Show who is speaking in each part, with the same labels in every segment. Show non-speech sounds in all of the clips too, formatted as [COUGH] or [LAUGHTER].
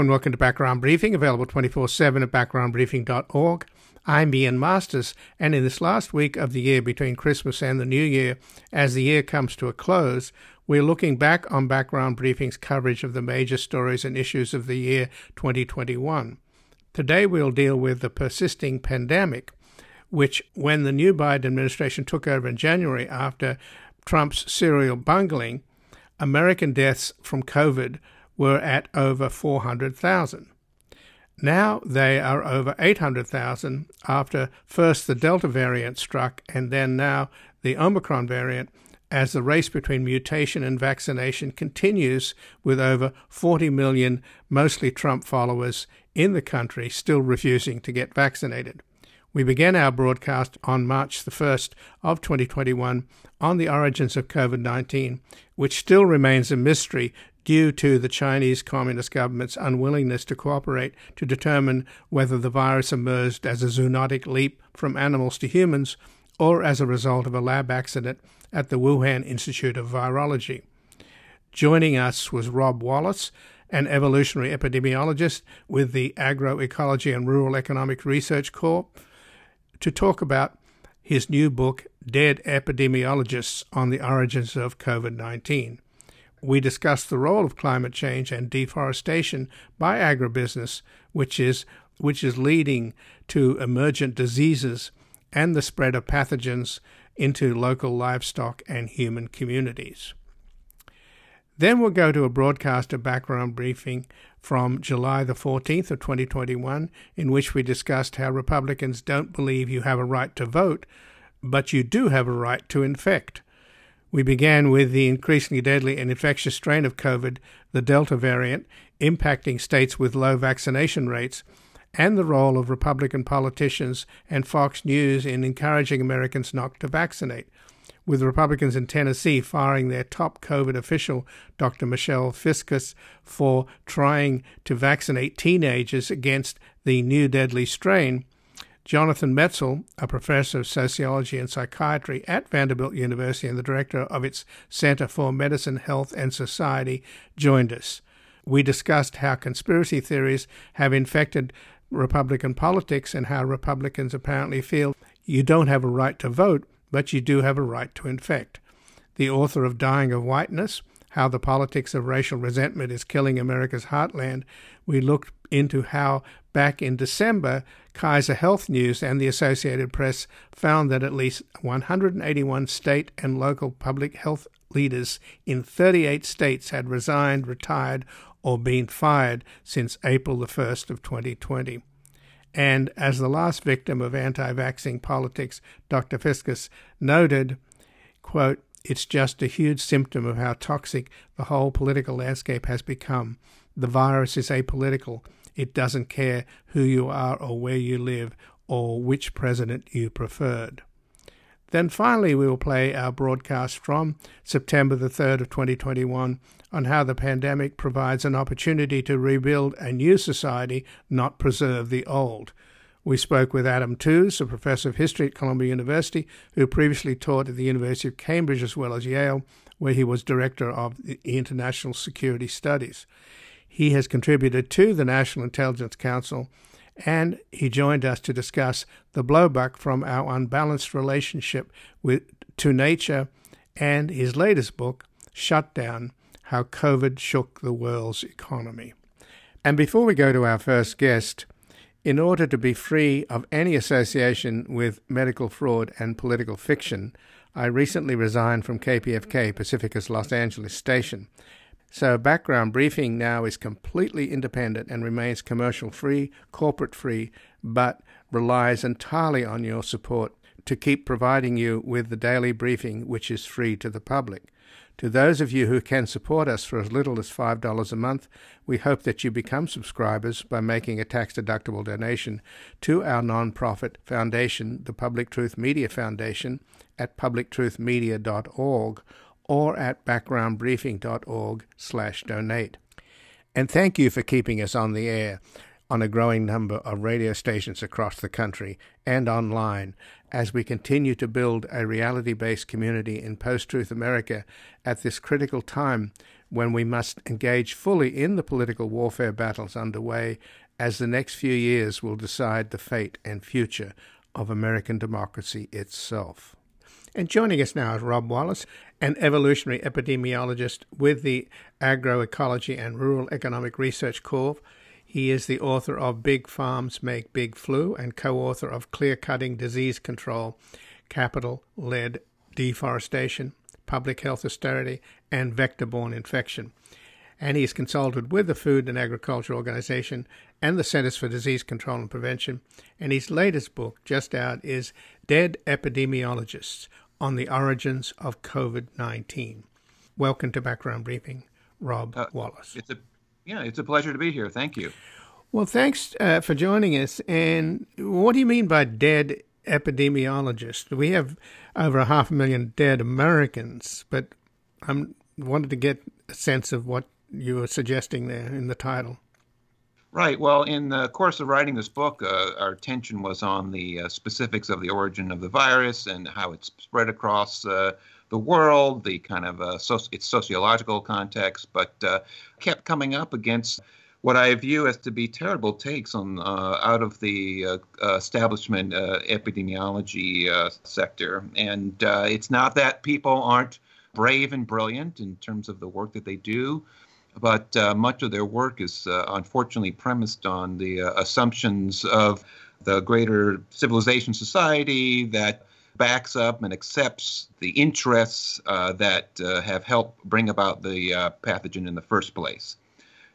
Speaker 1: And welcome to Background Briefing, available 24 7 at backgroundbriefing.org. I'm Ian Masters, and in this last week of the year between Christmas and the New Year, as the year comes to a close, we're looking back on Background Briefing's coverage of the major stories and issues of the year 2021. Today we'll deal with the persisting pandemic, which, when the new Biden administration took over in January after Trump's serial bungling, American deaths from COVID were at over 400,000. Now they are over 800,000 after first the Delta variant struck and then now the Omicron variant as the race between mutation and vaccination continues with over 40 million mostly Trump followers in the country still refusing to get vaccinated. We began our broadcast on March the 1st of 2021 on the origins of COVID 19, which still remains a mystery due to the Chinese Communist government's unwillingness to cooperate to determine whether the virus emerged as a zoonotic leap from animals to humans or as a result of a lab accident at the Wuhan Institute of Virology. Joining us was Rob Wallace, an evolutionary epidemiologist with the Agroecology and Rural Economic Research Corps, to talk about his new book, Dead Epidemiologists on the Origins of COVID 19 we discussed the role of climate change and deforestation by agribusiness, which is which is leading to emergent diseases and the spread of pathogens into local livestock and human communities. Then we'll go to a broadcast of background briefing from July the 14th of 2021 in which we discussed how Republicans don't believe you have a right to vote, but you do have a right to infect. We began with the increasingly deadly and infectious strain of COVID, the Delta variant, impacting states with low vaccination rates, and the role of Republican politicians and Fox News in encouraging Americans not to vaccinate, with Republicans in Tennessee firing their top COVID official, Dr. Michelle Fiscus, for trying to vaccinate teenagers against the new deadly strain Jonathan Metzl, a professor of sociology and psychiatry at Vanderbilt University and the director of its Center for Medicine, Health, and Society, joined us. We discussed how conspiracy theories have infected Republican politics and how Republicans apparently feel you don't have a right to vote, but you do have a right to infect. The author of Dying of Whiteness, How the Politics of Racial Resentment is Killing America's Heartland, we looked into how back in December, Kaiser Health News and the Associated Press found that at least 181 state and local public health leaders in 38 states had resigned, retired, or been fired since April the 1st of 2020. And as the last victim of anti-vaxxing politics, Dr. Fiscus noted, quote, it's just a huge symptom of how toxic the whole political landscape has become. The virus is apolitical. It doesn't care who you are or where you live or which president you preferred. Then finally, we will play our broadcast from September the 3rd of 2021 on how the pandemic provides an opportunity to rebuild a new society, not preserve the old. We spoke with Adam Tooze, a professor of history at Columbia University, who previously taught at the University of Cambridge as well as Yale, where he was director of international security studies. He has contributed to the National Intelligence Council, and he joined us to discuss the blowback from our unbalanced relationship with, to nature and his latest book, Shutdown How COVID Shook the World's Economy. And before we go to our first guest, in order to be free of any association with medical fraud and political fiction, I recently resigned from KPFK, Pacifica's Los Angeles station, so, background briefing now is completely independent and remains commercial free, corporate free, but relies entirely on your support to keep providing you with the daily briefing, which is free to the public. To those of you who can support us for as little as $5 a month, we hope that you become subscribers by making a tax deductible donation to our nonprofit foundation, the Public Truth Media Foundation, at publictruthmedia.org or at backgroundbriefing.org/donate. And thank you for keeping us on the air on a growing number of radio stations across the country and online as we continue to build a reality based community in post truth America at this critical time when we must engage fully in the political warfare battles underway, as the next few years will decide the fate and future of American democracy itself. And joining us now is Rob Wallace, an evolutionary epidemiologist with the Agroecology and Rural Economic Research Corps. He is the author of Big Farms Make Big Flu and co author of Clear Cutting Disease Control, Capital Led Deforestation, Public Health Austerity, and Vector Borne Infection. And he has consulted with the Food and Agriculture Organization and the Centers for Disease Control and Prevention. And his latest book, just out, is Dead Epidemiologists on the Origins of COVID 19. Welcome to Background Briefing, Rob uh, Wallace.
Speaker 2: It's a, yeah, it's a pleasure to be here. Thank you.
Speaker 1: Well, thanks uh, for joining us. And what do you mean by dead epidemiologists? We have over a half a million dead Americans, but I wanted to get a sense of what you were suggesting there in the title.
Speaker 2: Right. Well, in the course of writing this book, uh, our attention was on the uh, specifics of the origin of the virus and how it's spread across uh, the world, the kind of uh, its sociological context, but uh, kept coming up against what I view as to be terrible takes on uh, out of the establishment epidemiology sector. And it's not that people aren't brave and brilliant in terms of the work that they do but uh, much of their work is uh, unfortunately premised on the uh, assumptions of the greater civilization society that backs up and accepts the interests uh, that uh, have helped bring about the uh, pathogen in the first place.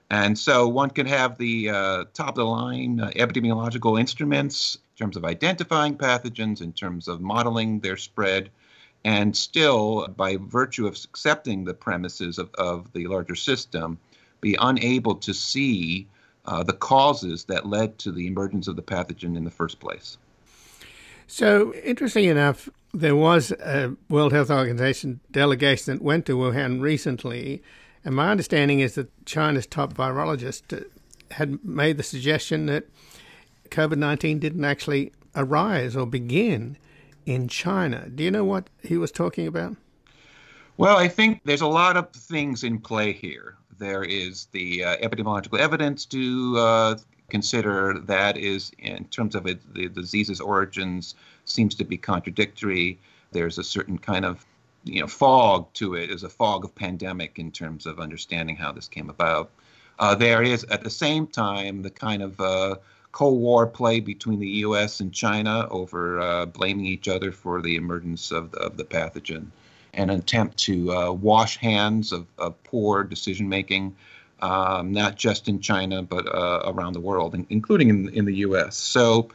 Speaker 2: And so one can have the top of the line epidemiological instruments in terms of identifying pathogens, in terms of modeling their spread, and still, by virtue of accepting the premises of, of the larger system, be unable to see uh, the causes that led to the emergence of the pathogen in the first place.
Speaker 1: So, interesting enough, there was a World Health Organization delegation that went to Wuhan recently, and my understanding is that China's top virologist had made the suggestion that COVID 19 didn't actually arise or begin in China. Do you know what he was talking about?
Speaker 2: Well, I think there's a lot of things in play here. There is the uh, epidemiological evidence to uh, consider that is, in terms of it, the disease's origins, seems to be contradictory. There's a certain kind of you know fog to it as a fog of pandemic in terms of understanding how this came about. Uh, there is at the same time the kind of uh, Cold War play between the U.S. and China over uh, blaming each other for the emergence of the, of the pathogen, an attempt to uh, wash hands of, of poor decision making, um, not just in China but uh, around the world, including in, in the U.S. So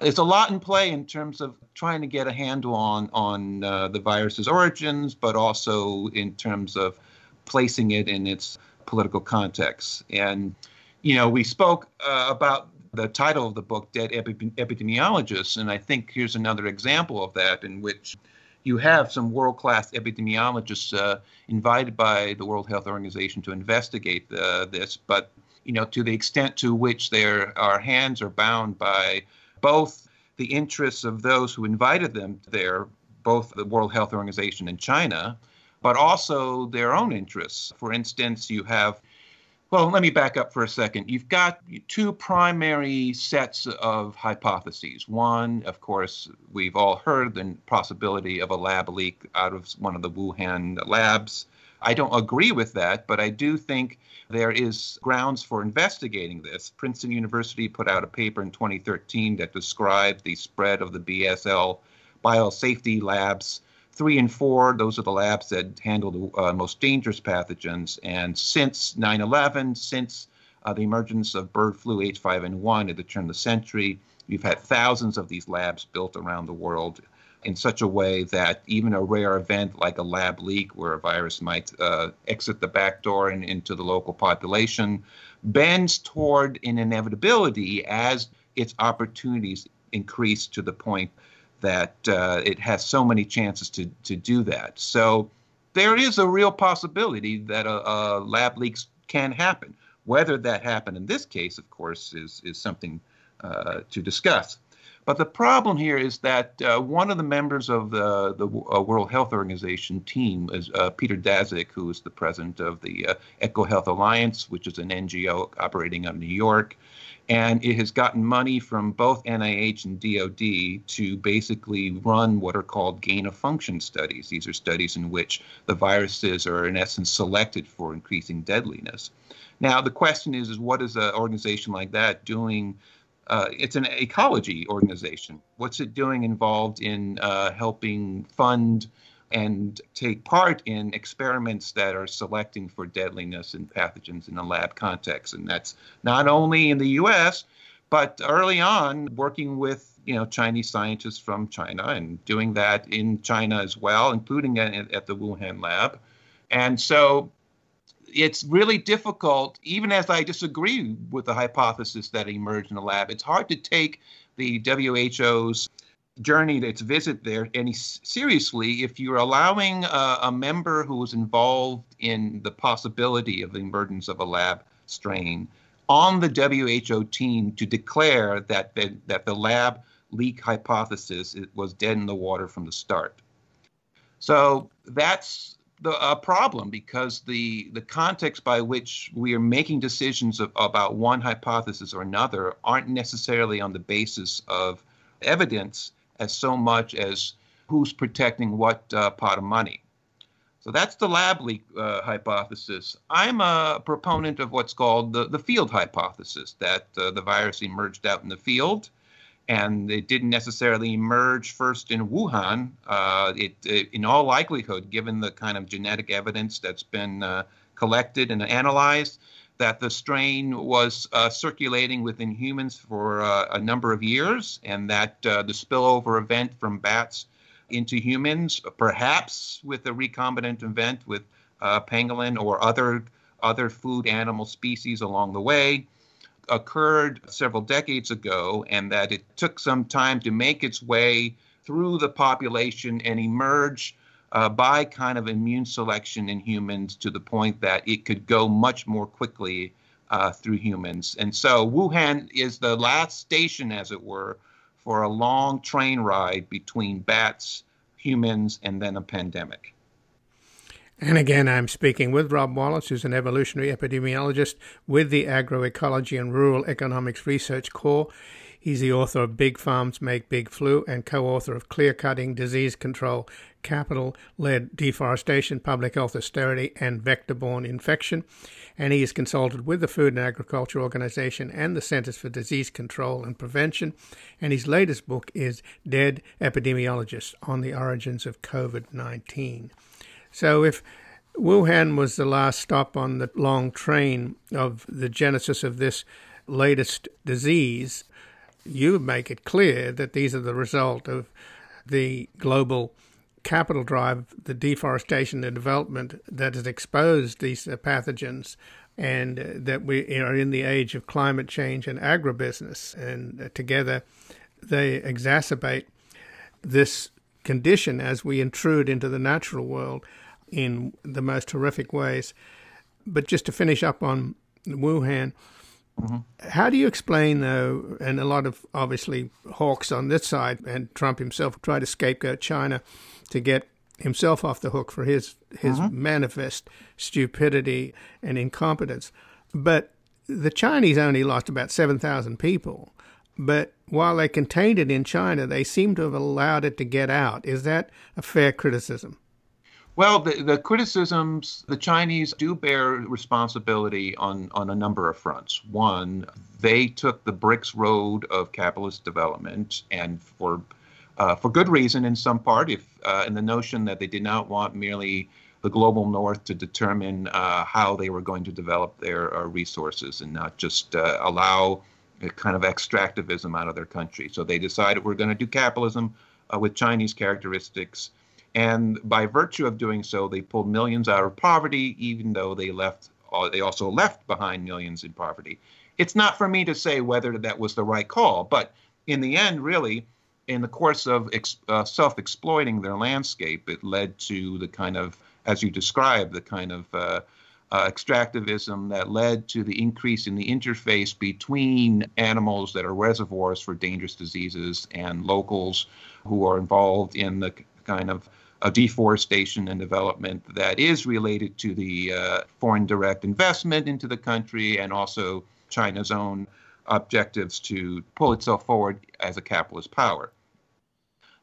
Speaker 2: there's a lot in play in terms of trying to get a handle on on uh, the virus's origins, but also in terms of placing it in its political context. And you know, we spoke uh, about the title of the book, Dead Epidemiologists. And I think here's another example of that in which you have some world class epidemiologists uh, invited by the World Health Organization to investigate uh, this. But, you know, to the extent to which their, our hands are bound by both the interests of those who invited them there, both the World Health Organization and China, but also their own interests. For instance, you have well, let me back up for a second. You've got two primary sets of hypotheses. One, of course, we've all heard the possibility of a lab leak out of one of the Wuhan labs. I don't agree with that, but I do think there is grounds for investigating this. Princeton University put out a paper in 2013 that described the spread of the BSL biosafety labs three and four, those are the labs that handle the uh, most dangerous pathogens. And since 9 11, since uh, the emergence of bird flu H5N1 at the turn of the century, we've had thousands of these labs built around the world in such a way that even a rare event like a lab leak, where a virus might uh, exit the back door and into the local population, bends toward an inevitability as its opportunities increase to the point that uh, it has so many chances to, to do that. So there is a real possibility that a, a lab leaks can happen. Whether that happened in this case, of course, is, is something uh, to discuss. But the problem here is that uh, one of the members of the, the uh, World Health Organization team is uh, Peter Daszak, who is the president of the uh, EcoHealth Alliance, which is an NGO operating out of New York. And it has gotten money from both NIH and DoD to basically run what are called gain of function studies. These are studies in which the viruses are, in essence, selected for increasing deadliness. Now, the question is, is what is an organization like that doing uh, it's an ecology organization. What's it doing involved in uh, helping fund and take part in experiments that are selecting for deadliness and pathogens in a lab context? And that's not only in the U.S., but early on working with you know Chinese scientists from China and doing that in China as well, including at, at the Wuhan lab. And so it's really difficult, even as I disagree with the hypothesis that emerged in the lab, it's hard to take the WHO's journey, its visit there, any seriously if you're allowing a, a member who was involved in the possibility of the emergence of a lab strain on the WHO team to declare that the, that the lab leak hypothesis was dead in the water from the start. So that's the, a problem because the the context by which we are making decisions of, about one hypothesis or another aren't necessarily on the basis of evidence as so much as who's protecting what uh, pot of money. So that's the lab leak uh, hypothesis. I'm a proponent of what's called the, the field hypothesis that uh, the virus emerged out in the field and it didn't necessarily emerge first in Wuhan. Uh, it, it, in all likelihood, given the kind of genetic evidence that's been uh, collected and analyzed, that the strain was uh, circulating within humans for uh, a number of years, and that uh, the spillover event from bats into humans, perhaps with a recombinant event with uh, pangolin or other other food animal species along the way occurred several decades ago and that it took some time to make its way through the population and emerge uh, by kind of immune selection in humans to the point that it could go much more quickly uh, through humans. And so Wuhan is the last station, as it were, for a long train ride between bats, humans, and then a pandemic.
Speaker 1: And again, I'm speaking with Rob Wallace, who's an evolutionary epidemiologist with the Agroecology and Rural Economics Research Corps. He's the author of Big Farms Make Big Flu and co author of Clear Cutting, Disease Control, Capital Led Deforestation, Public Health Austerity, and Vector Borne Infection. And he has consulted with the Food and Agriculture Organization and the Centers for Disease Control and Prevention. And his latest book is Dead Epidemiologists on the Origins of COVID 19. So if Wuhan was the last stop on the long train of the genesis of this latest disease, you make it clear that these are the result of the global capital drive, the deforestation and development that has exposed these uh, pathogens, and uh, that we are in the age of climate change and agribusiness. And uh, together they exacerbate this condition as we intrude into the natural world in the most horrific ways. But just to finish up on Wuhan, mm-hmm. how do you explain, though, and a lot of obviously hawks on this side, and Trump himself tried to scapegoat China to get himself off the hook for his his mm-hmm. manifest stupidity and incompetence. But the Chinese only lost about seven thousand people. But while they contained it in China, they seem to have allowed it to get out. Is that a fair criticism?
Speaker 2: Well, the, the criticisms, the Chinese do bear responsibility on, on a number of fronts. One, they took the BRICS road of capitalist development, and for uh, for good reason in some part, if uh, in the notion that they did not want merely the global north to determine uh, how they were going to develop their uh, resources and not just uh, allow a kind of extractivism out of their country. So they decided we're going to do capitalism uh, with Chinese characteristics and by virtue of doing so, they pulled millions out of poverty, even though they left. Uh, they also left behind millions in poverty. It's not for me to say whether that was the right call, but in the end, really, in the course of ex- uh, self-exploiting their landscape, it led to the kind of, as you described, the kind of uh, uh, extractivism that led to the increase in the interface between animals that are reservoirs for dangerous diseases and locals who are involved in the kind of uh, deforestation and development that is related to the uh, foreign direct investment into the country and also China's own objectives to pull itself forward as a capitalist power.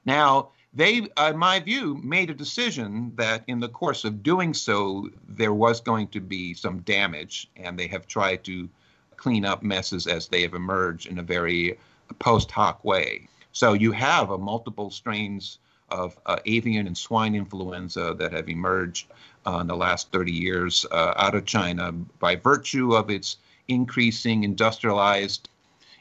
Speaker 2: Now, they, uh, in my view, made a decision that in the course of doing so, there was going to be some damage, and they have tried to clean up messes as they have emerged in a very post hoc way. So you have a multiple strains of uh, avian and swine influenza that have emerged uh, in the last 30 years uh, out of China by virtue of its increasing industrialized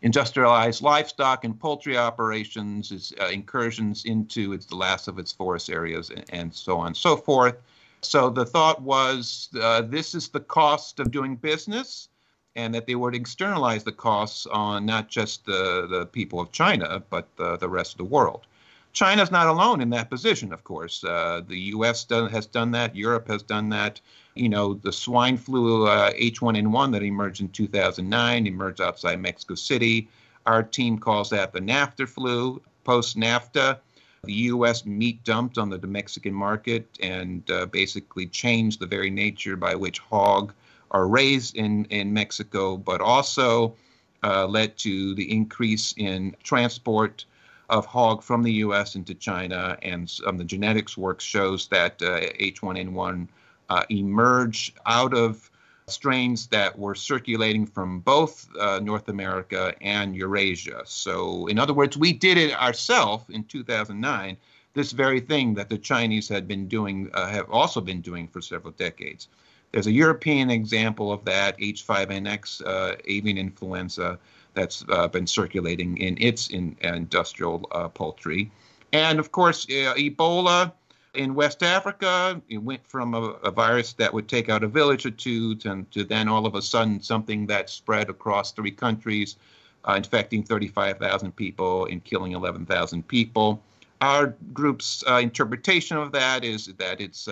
Speaker 2: industrialized livestock and poultry operations, its uh, incursions into its, the last of its forest areas, and, and, so on and so forth. So the thought was uh, this is the cost of doing business, and that they would externalize the costs on not just the, the people of China, but the, the rest of the world. China's not alone in that position, of course. Uh, the U.S. Done, has done that. Europe has done that. You know, the swine flu uh, H1N1 that emerged in 2009 emerged outside Mexico City. Our team calls that the NAFTA flu. Post NAFTA, the U.S. meat dumped on the Mexican market and uh, basically changed the very nature by which hog are raised in, in Mexico, but also uh, led to the increase in transport of hog from the U.S. into China, and the genetics work shows that uh, H1N1 uh, emerged out of strains that were circulating from both uh, North America and Eurasia. So, in other words, we did it ourselves in 2009. This very thing that the Chinese had been doing, uh, have also been doing for several decades. There's a European example of that, H5N1 uh, avian influenza, that's uh, been circulating in its in, industrial uh, poultry. And of course, uh, Ebola in West Africa, it went from a, a, virus that would take out a village or two to, to, then all of a sudden something that spread across three countries, uh, infecting 35,000 people and killing 11,000 people. Our group's uh, interpretation of that is that it's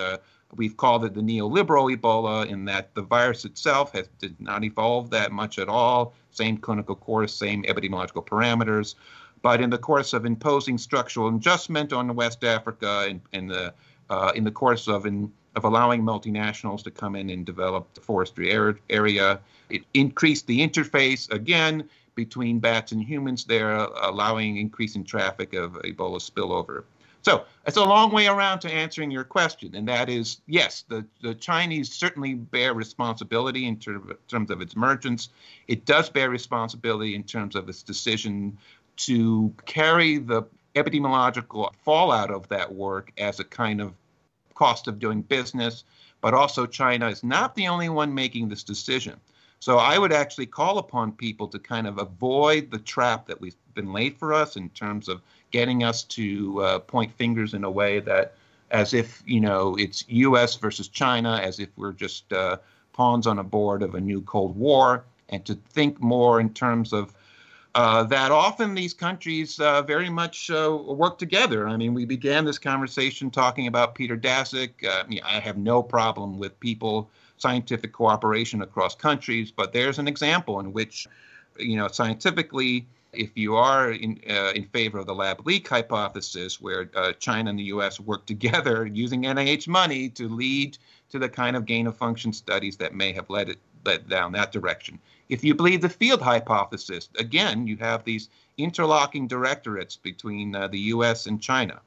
Speaker 2: We've called it the neoliberal Ebola in that the virus itself has did not evolve that much at all. Same clinical course, same epidemiological parameters. But in the course of imposing structural adjustment on West Africa and in, the uh, in the course of in, of allowing multinationals to come in and develop the forestry area, it increased the interface again between bats and humans there, allowing increasing traffic of Ebola spillover. So it's a long way around to answering your question, and that is yes, the, the Chinese certainly bear responsibility in ter- terms of its emergence. It does bear responsibility in terms of its decision to carry the epidemiological fallout of that work as a kind of cost of doing business. But also, China is not the only one making this decision. So I would actually call upon people to kind of avoid the trap that we've been laid for us in terms of getting us to uh, point fingers in a way that, as if you know, it's U.S. versus China, as if we're just uh, pawns on a board of a new Cold War, and to think more in terms of uh, that often these countries uh, very much uh, work together. I mean, we began this conversation talking about Peter Daszak. Uh, I have no problem with people, scientific cooperation across countries, but there's an example in which, you know, scientifically, if you are in, uh, in favor of the lab leak hypothesis, where uh, China and the U.S. work together [LAUGHS] using NIH money to lead to the kind of gain of function studies that may have led it led down that direction. If you believe the field hypothesis, again, you have these interlocking directorates between uh, the U.S. and China.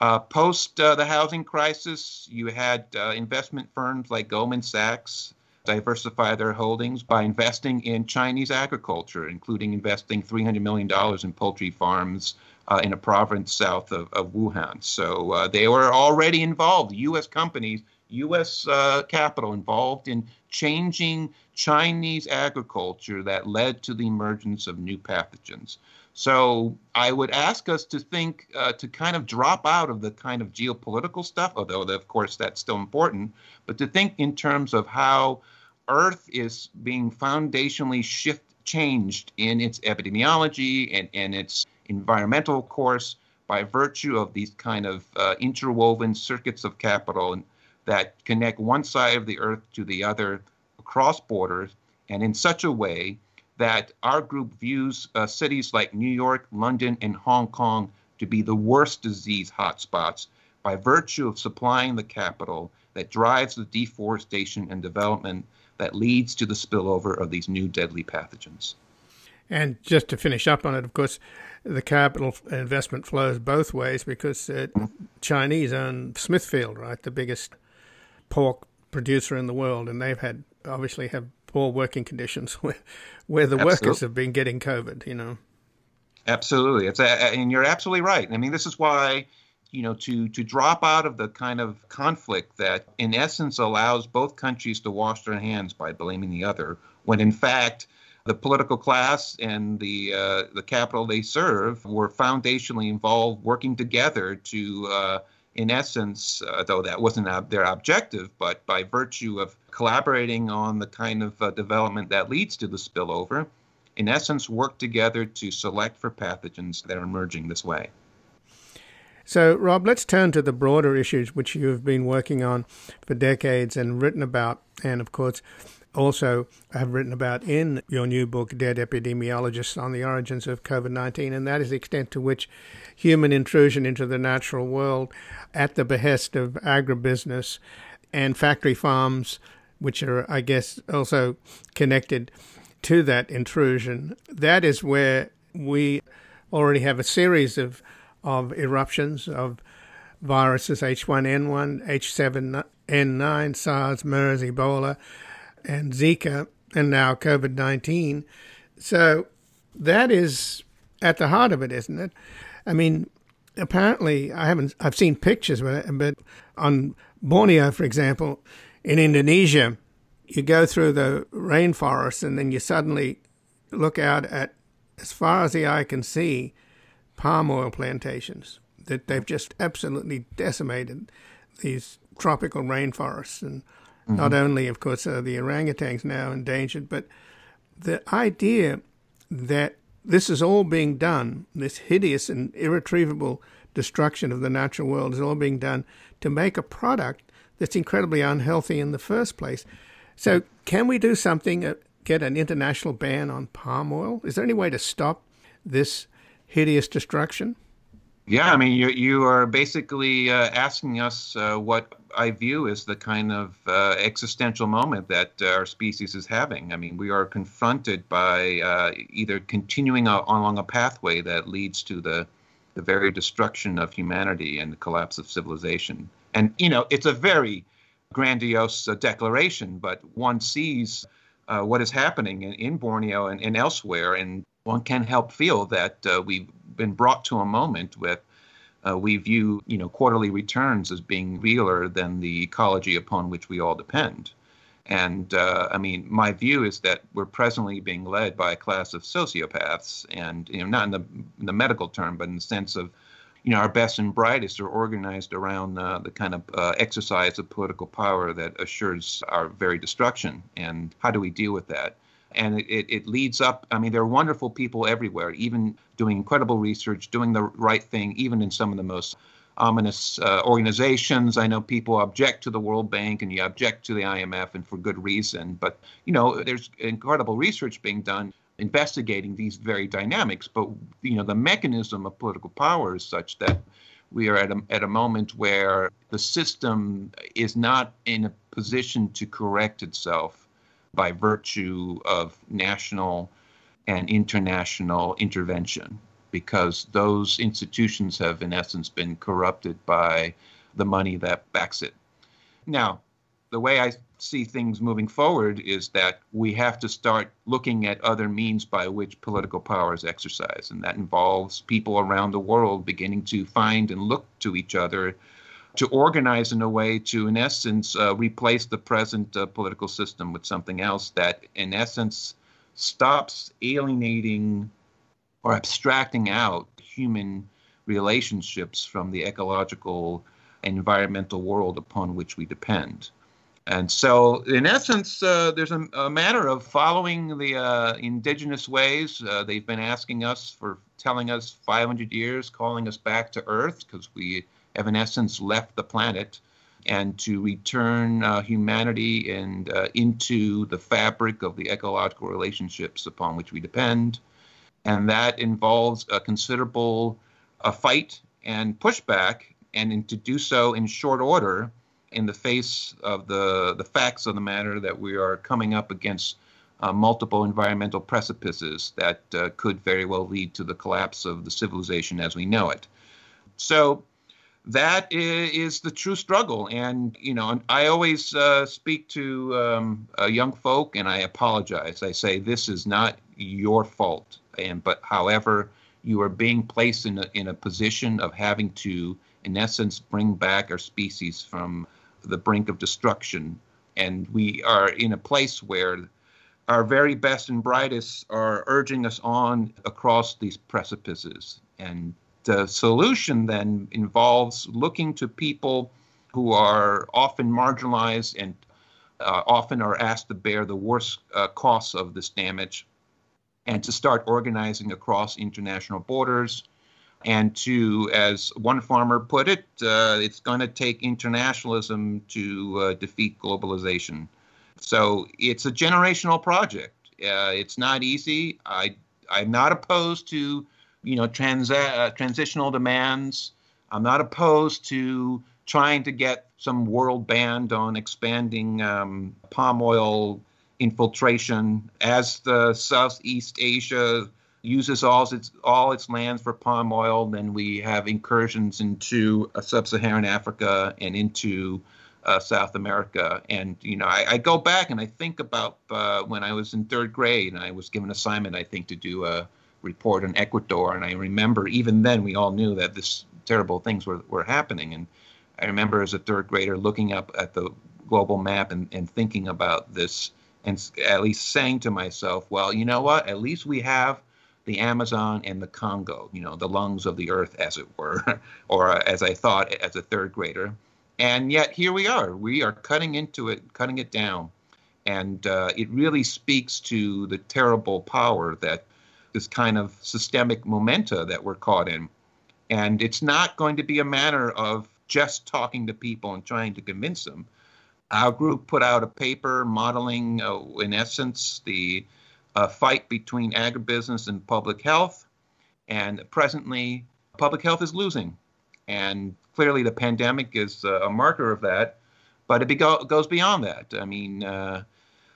Speaker 2: Uh, post uh, the housing crisis, you had uh, investment firms like Goldman Sachs diversify their holdings by investing in Chinese agriculture, including investing $300 million in poultry farms uh, in a province south of, of Wuhan. So uh, they were already involved, U.S. companies, U.S. Uh, capital involved in changing Chinese agriculture that led to the emergence of new pathogens. So I would ask us to think uh, to kind of drop out of the kind of geopolitical stuff, although of course that's still important, but to think in terms of how Earth is being foundationally shift changed in its epidemiology and, and its environmental course by virtue of these kind of uh, interwoven circuits of capital that connect one side of the earth to the other across borders and in such a way that our group views uh, cities like New York, London, and Hong Kong to be the worst disease hotspots by virtue of supplying the capital that drives the deforestation and development that leads to the spillover of these new deadly pathogens.
Speaker 1: And just to finish up on it, of course, the capital investment flows both ways because uh. Chinese own Smithfield, right, the biggest pork producer in the world, and they've had obviously have poor working conditions [LAUGHS] where, where the Absolutely. workers have been getting COVID. You know.
Speaker 2: Absolutely, it's a, and you're absolutely right. I mean, this is why you know to to drop out of the kind of conflict that in essence allows both countries to wash their hands by blaming the other when in fact the political class and the uh, the capital they serve were foundationally involved working together to uh, in essence, uh, though that wasn't their objective, but by virtue of collaborating on the kind of uh, development that leads to the spillover, in essence, work together to select for pathogens that are emerging this way.
Speaker 1: So, Rob, let's turn to the broader issues which you have been working on for decades and written about, and of course, also have written about in your new book, Dead Epidemiologists on the Origins of COVID 19, and that is the extent to which human intrusion into the natural world at the behest of agribusiness and factory farms, which are, I guess, also connected to that intrusion. That is where we already have a series of, of eruptions of viruses H1N1, H7N9, SARS, MERS, Ebola and Zika, and now COVID 19. So that is at the heart of it, isn't it? I mean, apparently, I haven't, I've seen pictures, but on Borneo, for example, in Indonesia, you go through the rainforest and then you suddenly look out at, as far as the eye can see, palm oil plantations that they've just absolutely decimated these tropical rainforests and Mm-hmm. Not only, of course, are the orangutans now endangered, but the idea that this is all being done, this hideous and irretrievable destruction of the natural world is all being done to make a product that's incredibly unhealthy in the first place. So, can we do something, uh, get an international ban on palm oil? Is there any way to stop this hideous destruction?
Speaker 2: Yeah, I mean, you you are basically uh, asking us uh, what I view as the kind of uh, existential moment that uh, our species is having. I mean, we are confronted by uh, either continuing a, along a pathway that leads to the the very destruction of humanity and the collapse of civilization. And you know, it's a very grandiose uh, declaration, but one sees what is happening in, in Borneo and, and elsewhere, and one can't help feel that we've been brought to a moment with uh, we view you know quarterly returns as being realer than the ecology upon which we all depend. And uh, I mean, my view is that we're presently being led by a class of sociopaths, and you know, not in the, in the medical term, but in the sense of, you know, our best and brightest are organized around uh, the kind of uh, exercise of political power that assures our very destruction. And how do we deal with that? and it, it leads up. I mean, there are wonderful people everywhere, even doing incredible research, doing the right thing, even in some of the most ominous uh, organizations. I know people object to the World Bank and you object to the IMF, and for good reason. But you know, there's incredible research being done investigating these very dynamics. But you know, the mechanism of political power is such that we are at a, at a moment where the system is not in a position to correct itself by virtue of national and international intervention because those institutions have, in essence, been corrupted by the money that backs it. Now, the way I see things moving forward is that we have to start looking at other means by which political power is exercised. And that involves people around the world beginning to find and look to each other to organize in a way to, in essence, uh, replace the present uh, political system with something else that, in essence, stops alienating or abstracting out human relationships from the ecological environmental world upon which we depend. And so, in essence, uh, there's a, a, matter of following the uh, indigenous ways. Uh, they've been asking us for telling us 500 years, calling us back to Earth because we have in essence left the planet and to return uh, humanity and uh, into the fabric of the ecological relationships upon which we depend. And that involves a considerable a fight and pushback, and to do so in short order in the face of the, the facts of the matter that we are coming up against uh, multiple environmental precipices that uh, could very well lead to the collapse of the civilization as we know it. So that is the true struggle. And, you know, I always uh, speak to um, young folk and I apologize. I say, this is not your fault. And, but however, you are being placed in a, in a position of having to, in essence, bring back our species from the brink of destruction. And we are in a place where our very best and brightest are urging us on across these precipices. And the solution then involves looking to people who are often marginalized and uh, often are asked to bear the worst uh, costs of this damage and to start organizing across international borders. And to, as one farmer put it, uh, it's going to take internationalism to uh, defeat globalization. So it's a generational project. Uh, it's not easy. I I'm not opposed to you know trans uh, transitional demands. I'm not opposed to trying to get some world ban on expanding um, palm oil infiltration as the Southeast Asia uses all its all its lands for palm oil. Then we have incursions into uh, sub-Saharan Africa and into uh, South America. And, you know, I, I, go back and I think about uh, when I was in third grade and I was given an assignment, I think, to do a report on Ecuador. And I remember even then we all knew that this terrible things were, were happening. And I remember as a third grader looking up at the global map and, and thinking about this and at least saying to myself, well, you know what? At least we have the Amazon and the Congo, you know, the lungs of the earth, as it were, [LAUGHS] or uh, as I thought as a third grader. And yet here we are. We are cutting into it, cutting it down. And uh, it really speaks to the terrible power that this kind of systemic momenta that we're caught in. And it's not going to be a matter of just talking to people and trying to convince them. Our group put out a paper modeling, uh, in essence, the uh, fight between agribusiness and public health. And presently, public health is losing. And clearly, the pandemic is uh, a marker of that, but it be- goes beyond that. I mean, uh,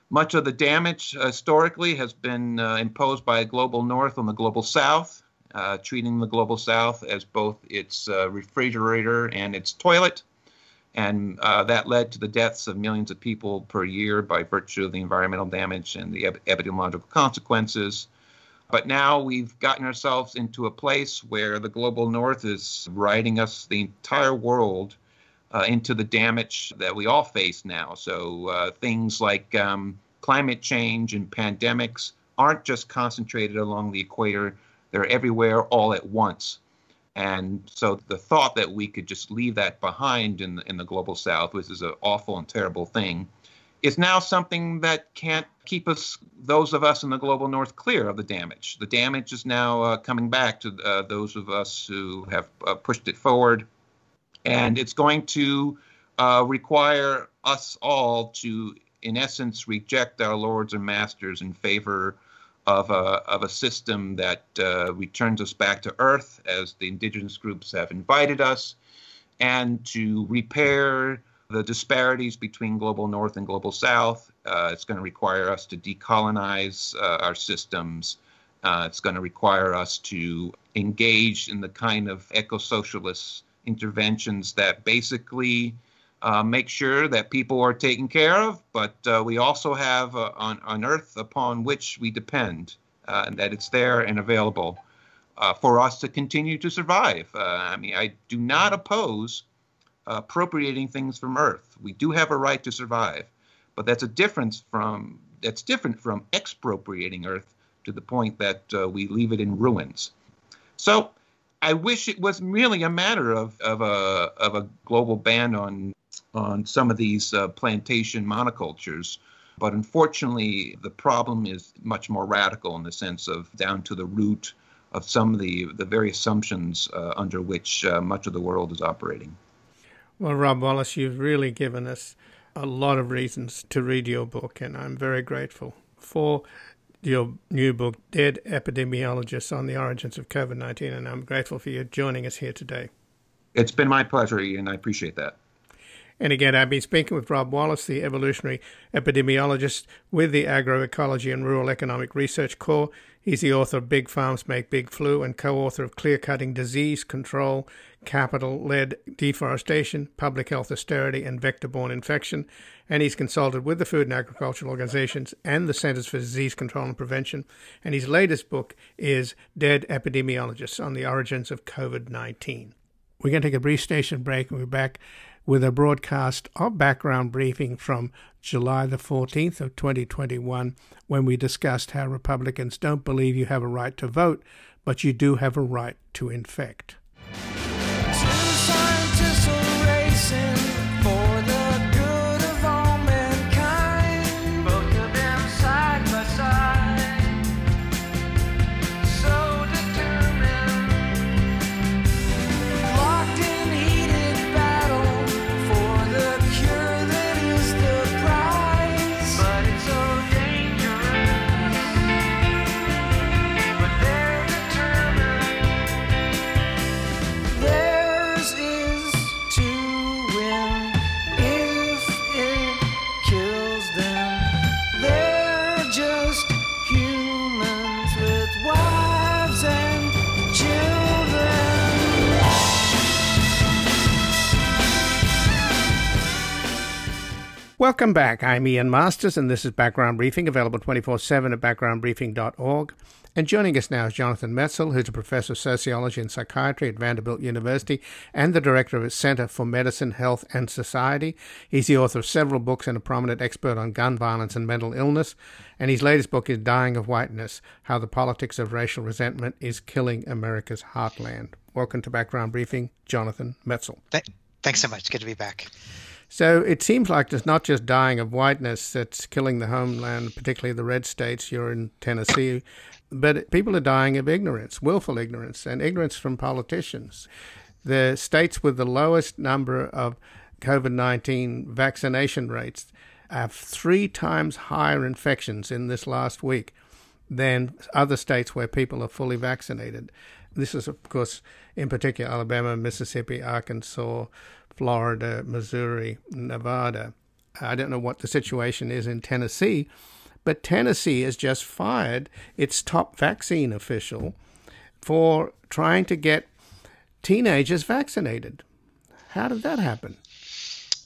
Speaker 2: much of the damage historically has been uh, imposed by a global north on the global south, uh, treating the global south as both its uh, refrigerator and its toilet. And uh, that led to the deaths of millions of people per year by virtue of the environmental damage and the ep- epidemiological consequences. But now we've gotten ourselves into a place where the global north is riding us, the entire world, uh, into the damage that we all face now. So uh, things like um, climate change and pandemics aren't just concentrated along the equator, they're everywhere all at once. And so the thought that we could just leave that behind in the, in the global south, which is an awful and terrible thing, is now something that can't keep us, those of us in the global north, clear of the damage. The damage is now uh, coming back to uh, those of us who have uh, pushed it forward. And it's going to uh, require us all to, in essence, reject our lords and masters in favor of a, of a system that uh, returns us back to earth, as the indigenous groups have invited us, and to repair the disparities between global north and global south. Uh, it's going to require us to decolonize uh, our systems. Uh, it's going to require us to engage in the kind of eco socialist interventions that basically uh, make sure that people are taken care of, but uh, we also have uh, on, on earth upon which we depend, and that it's there and available. for us to continue to survive. I mean, I do not oppose appropriating things from Earth. We do have a right to survive, but that's a difference from that's different from expropriating Earth to the point that uh, we leave it in ruins. So I wish it was really a matter of, of a of a global ban on on some of these uh, plantation monocultures. But unfortunately, the problem is much more radical in the sense of down to the root of some of the, the very assumptions uh, under which uh, much of the world is operating.
Speaker 1: Well, Rob Wallace, you've really given us a lot of reasons to read your book, and I'm very grateful for your new book, Dead Epidemiologists on the Origins of COVID 19, and I'm grateful for you joining us here today.
Speaker 2: It's been my pleasure, and I appreciate that.
Speaker 1: And again, I've been speaking with Rob Wallace, the evolutionary epidemiologist with the Agroecology and Rural Economic Research Corps. He's the author of Big Farms Make Big Flu and co author of Clear Cutting Disease Control, Capital Led Deforestation, Public Health Austerity, and Vector Borne Infection. And he's consulted with the Food and Agricultural Organizations and the Centers for Disease Control and Prevention. And his latest book is Dead Epidemiologists on the Origins of COVID 19. We're going to take a brief station break and we're back with a broadcast of background briefing from July the 14th of 2021 when we discussed how Republicans don't believe you have a right to vote, but you do have a right to infect. Welcome back. I'm Ian Masters, and this is Background Briefing, available 24 7 at backgroundbriefing.org. And joining us now is Jonathan Metzl, who's a professor of sociology and psychiatry at Vanderbilt University and the director of its Center for Medicine, Health, and Society. He's the author of several books and a prominent expert on gun violence and mental illness. And his latest book is Dying of Whiteness How the Politics of Racial Resentment is Killing America's Heartland. Welcome to Background Briefing, Jonathan Metzl.
Speaker 3: Thanks so much. Good to be back.
Speaker 1: So it seems like it's not just dying of whiteness that's killing the homeland, particularly the red states. You're in Tennessee, but people are dying of ignorance, willful ignorance, and ignorance from politicians. The states with the lowest number of COVID 19 vaccination rates have three times higher infections in this last week than other states where people are fully vaccinated. This is, of course, in particular Alabama, Mississippi, Arkansas, Florida, Missouri, Nevada. I don't know what the situation is in Tennessee, but Tennessee has just fired its top vaccine official for trying to get teenagers vaccinated. How did that happen?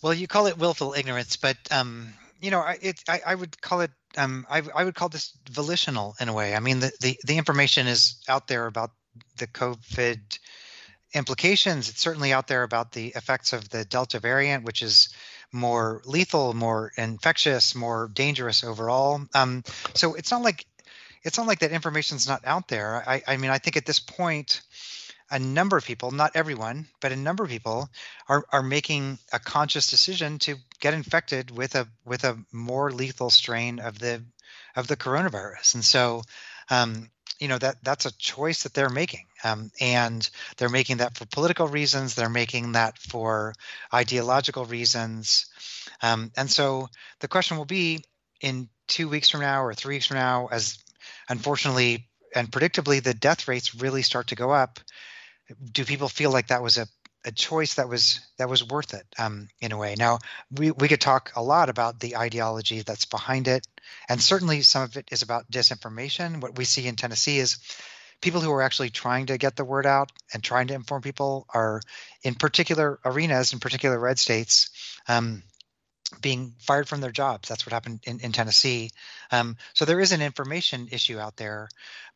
Speaker 3: Well, you call it willful ignorance, but um, you know, it, I, I would call it um, I, I would call this volitional in a way. I mean, the, the, the information is out there about the COVID implications. It's certainly out there about the effects of the Delta variant, which is more lethal, more infectious, more dangerous overall. Um, so it's not like it's not like that information's not out there. I, I mean, I think at this point, a number of people, not everyone, but a number of people are, are making a conscious decision to get infected with a with a more lethal strain of the of the coronavirus. And so um, you know that that's a choice that they're making um, and they're making that for political reasons they're making that for ideological reasons um, and so the question will be in two weeks from now or three weeks from now as unfortunately and predictably the death rates really start to go up do people feel like that was a a choice that was that was worth it um, in a way. Now we we could talk a lot about the ideology that's behind it, and certainly some of it is about disinformation. What we see in Tennessee is people who are actually trying to get the word out and trying to inform people are in particular arenas in particular red states um, being fired from their jobs. That's what happened in, in Tennessee. Um, so there is an information issue out there,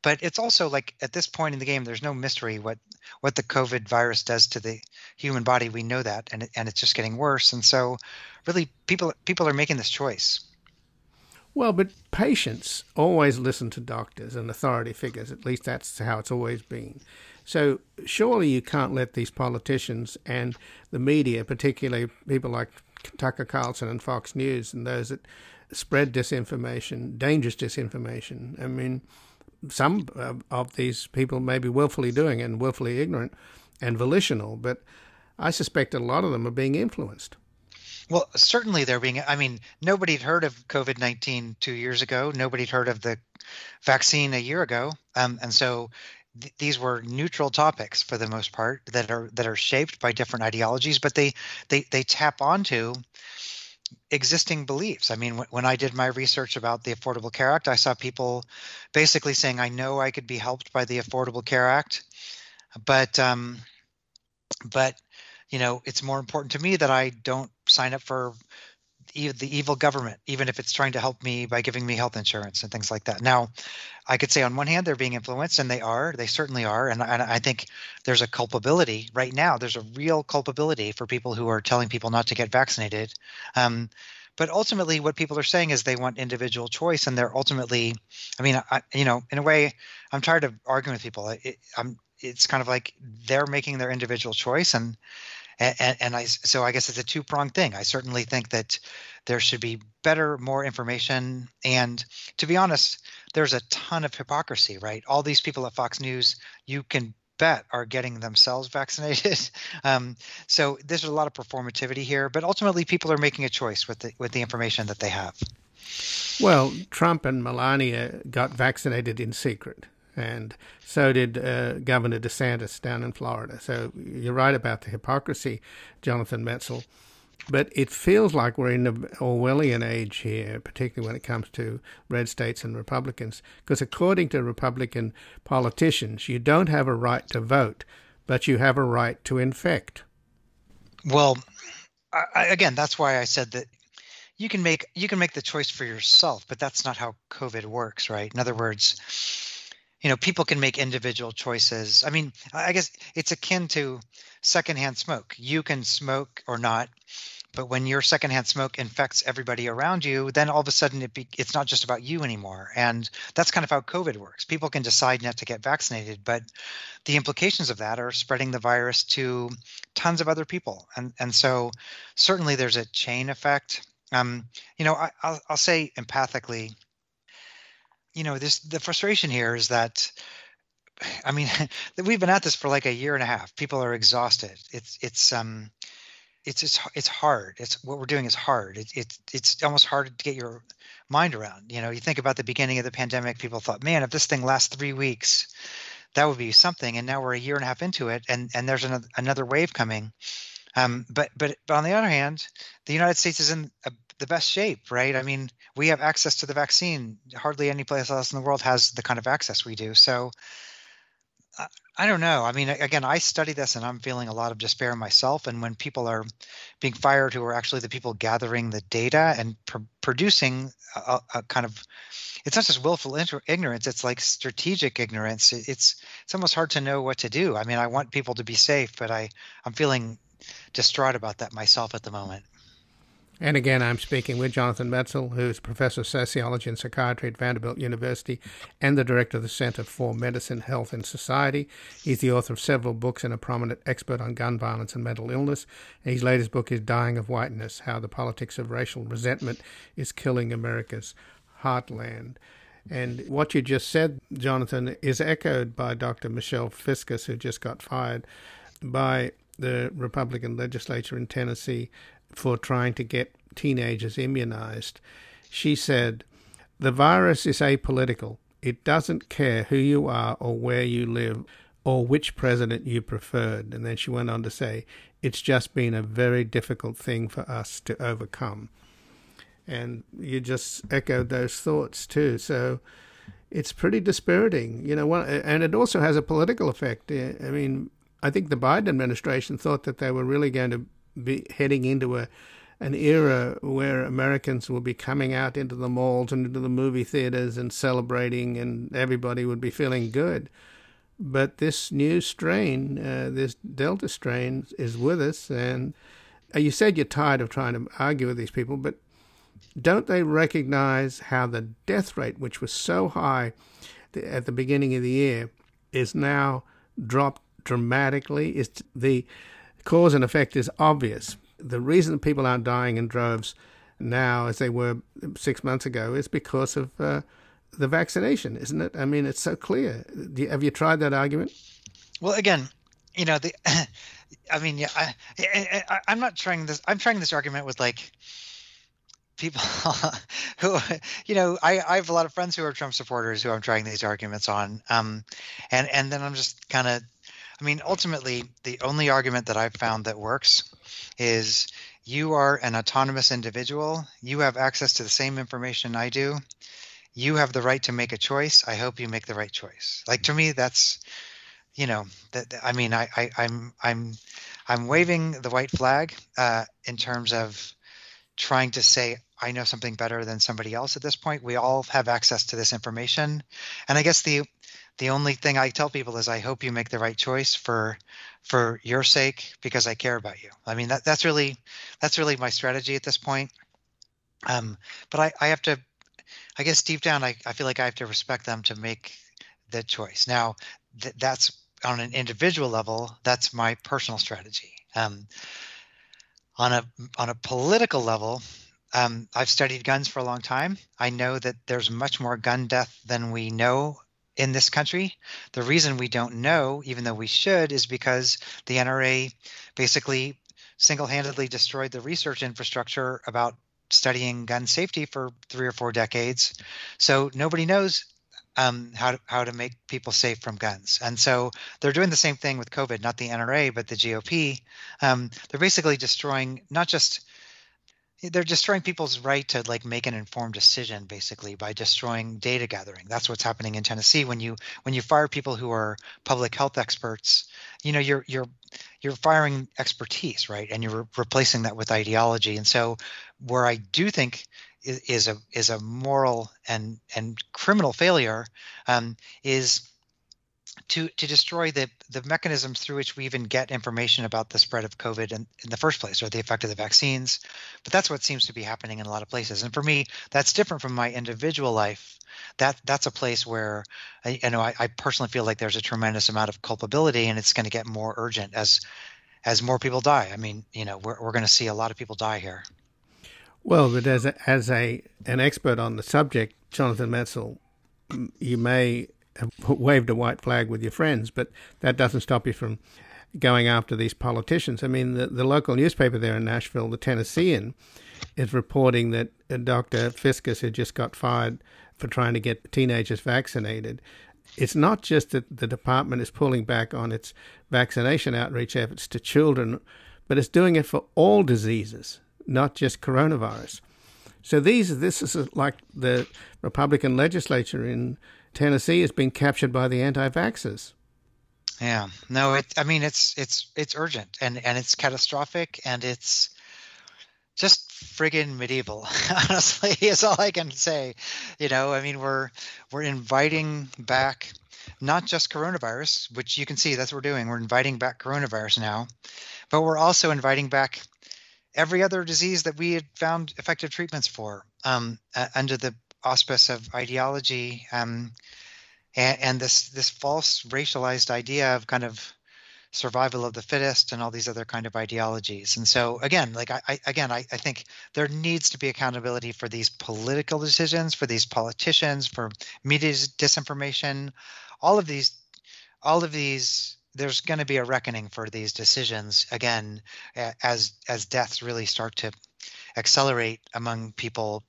Speaker 3: but it's also like at this point in the game, there's no mystery what what the COVID virus does to the human body. We know that, and and it's just getting worse. And so, really, people people are making this choice.
Speaker 1: Well, but patients always listen to doctors and authority figures. At least that's how it's always been. So surely you can't let these politicians and the media, particularly people like Tucker Carlson and Fox News and those that spread disinformation, dangerous disinformation. I mean, some of these people may be willfully doing it and willfully ignorant and volitional, but I suspect a lot of them are being influenced.
Speaker 3: Well, certainly they're being. I mean, nobody had heard of COVID nineteen two years ago. Nobody had heard of the vaccine a year ago, um, and so th- these were neutral topics for the most part that are that are shaped by different ideologies, but they they they tap onto existing beliefs. I mean, w- when I did my research about the Affordable Care Act, I saw people basically saying, "I know I could be helped by the Affordable Care Act, but um, but you know, it's more important to me that I don't sign up for the evil government, even if it's trying to help me by giving me health insurance and things like that. Now, I could say on one hand they're being influenced, and they are, they certainly are, and, and I think there's a culpability right now. There's a real culpability for people who are telling people not to get vaccinated. Um, but ultimately, what people are saying is they want individual choice, and they're ultimately, I mean, I, you know, in a way, I'm tired of arguing with people. It, I'm, it's kind of like they're making their individual choice, and and, and I so I guess it's a two pronged thing. I certainly think that there should be better, more information, and to be honest, there's a ton of hypocrisy. Right, all these people at Fox News, you can bet are getting themselves [LAUGHS] vaccinated. Um, so there's a lot of performativity here, but ultimately people are making a choice with the with the information that they have.
Speaker 1: Well, Trump and Melania got vaccinated in secret and so did uh, Governor DeSantis down in Florida. So you're right about the hypocrisy, Jonathan Metzl. But it feels like we're in the Orwellian age here, particularly when it comes to red states and Republicans. Because according to Republican politicians, you don't have a right to vote, but you have a right to infect.
Speaker 3: Well, I, again, that's why I said that you can make you can make the choice for yourself, but that's not how COVID works, right? In other words, you know people can make individual choices. I mean i guess it's akin to secondhand smoke. You can smoke or not but when your secondhand smoke infects everybody around you then all of a sudden it be, it's not just about you anymore. And that's kind of how covid works. People can decide not to get vaccinated but the implications of that are spreading the virus to tons of other people. And and so certainly there's a chain effect. Um, you know I, I'll, I'll say empathically you know this the frustration here is that i mean [LAUGHS] we've been at this for like a year and a half. People are exhausted. It's it's um it's it's it's hard. It's what we're doing is hard. It, it's it's almost hard to get your mind around. You know you think about the beginning of the pandemic people thought man if this thing lasts three weeks that would be something. And now we're a year and a half into it and and there's another, another wave coming. Um, but but but on the other hand the united states is in a the best shape, right? I mean, we have access to the vaccine. Hardly any place else in the world has the kind of access we do. So I, I don't know. I mean, again, I study this and I'm feeling a lot of despair myself. And when people are being fired who are actually the people gathering the data and pr- producing a, a, kind of it's not just willful inter- ignorance it's like strategic ignorance it's it's almost hard to know what to do i mean i want people to be safe but i i'm feeling distraught about that myself at the moment
Speaker 1: and again, I'm speaking with Jonathan Metzl, who's professor of sociology and psychiatry at Vanderbilt University and the director of the Center for Medicine, Health, and Society. He's the author of several books and a prominent expert on gun violence and mental illness. And his latest book is Dying of Whiteness How the Politics of Racial Resentment is Killing America's Heartland. And what you just said, Jonathan, is echoed by Dr. Michelle Fiscus, who just got fired by the Republican legislature in Tennessee for trying to get teenagers immunized. She said, The virus is apolitical. It doesn't care who you are or where you live or which president you preferred. And then she went on to say, It's just been a very difficult thing for us to overcome. And you just echoed those thoughts too. So it's pretty dispiriting, you know. And it also has a political effect. I mean, I think the Biden administration thought that they were really going to be heading into a an era where Americans will be coming out into the malls and into the movie theaters and celebrating, and everybody would be feeling good. But this new strain, uh, this Delta strain, is with us. And uh, you said you're tired of trying to argue with these people, but don't they recognize how the death rate, which was so high at the beginning of the year, is now dropped dramatically? Is the cause and effect is obvious. The reason people aren't dying in droves now as they were six months ago is because of uh, the vaccination, isn't it? I mean, it's so clear. You, have you tried that argument?
Speaker 3: Well, again, you know the [COUGHS] i mean yeah I, I i'm not trying this i'm trying this argument with like people [LAUGHS] who you know I, I have a lot of friends who are trump supporters who i'm trying these arguments on um and and then i'm just kind of i mean ultimately the only argument that i've found that works is you are an autonomous individual you have access to the same information i do you have the right to make a choice i hope you make the right choice like to me that's you know that i mean I, I i'm i'm i'm waving the white flag uh, in terms of trying to say I know something better than somebody else at this point. We all have access to this information. And I guess the the only thing I tell people is I hope you make the right choice for for your sake because I care about you. I mean that that's really that's really my strategy at this point. Um, but I, I have to I guess deep down I, I feel like I have to respect them to make the choice. Now th- that's on an individual level, that's my personal strategy. Um, on a on a political level, um, I've studied guns for a long time. I know that there's much more gun death than we know in this country. The reason we don't know, even though we should, is because the NRA basically single handedly destroyed the research infrastructure about studying gun safety for three or four decades. So nobody knows um, how to, how to make people safe from guns. And so they're doing the same thing with COVID, not the NRA, but the GOP. Um, they're basically destroying not just they're destroying people's right to like make an informed decision basically by destroying data gathering. That's what's happening in tennessee. When you when you fire people who are public health experts you know you're you're you're firing expertise right? And you're re- replacing that with ideology. And so where i do think is, is a is a moral and and criminal failure um, is to to destroy the the mechanisms through which we even get information about the spread of COVID in, in the first place, or the effect of the vaccines. But that's what seems to be happening in a lot of places. And for me, that's different from my individual life. That that's a place where I, know I, I personally feel like there's a tremendous amount of culpability, and it's going to get more urgent as as more people die. I mean, you know, we're we're going to see a lot of people die here.
Speaker 1: Well, but as a, as a an expert on the subject, Jonathan Metzl, you may waved a white flag with your friends, but that doesn't stop you from going after these politicians. I mean, the, the local newspaper there in Nashville, the Tennessean, is reporting that uh, Dr. Fiscus had just got fired for trying to get teenagers vaccinated. It's not just that the department is pulling back on its vaccination outreach efforts to children, but it's doing it for all diseases, not just coronavirus. So these, this is uh, like the Republican legislature in Tennessee has been captured by the anti-vaxxers.
Speaker 3: Yeah, no, it. I mean, it's it's it's urgent and and it's catastrophic and it's just friggin' medieval. [LAUGHS] Honestly, is all I can say. You know, I mean, we're we're inviting back not just coronavirus, which you can see that's what we're doing. We're inviting back coronavirus now, but we're also inviting back every other disease that we had found effective treatments for um, uh, under the auspice of ideology um, and, and, this this false racialized idea of kind of survival of the fittest and all these other kind of ideologies. And so again, like I, I again, I, I think there needs to be accountability for these political decisions, for these politicians, for media disinformation, all of these, all of these there's going to be a reckoning for these decisions again as as deaths really start to accelerate among people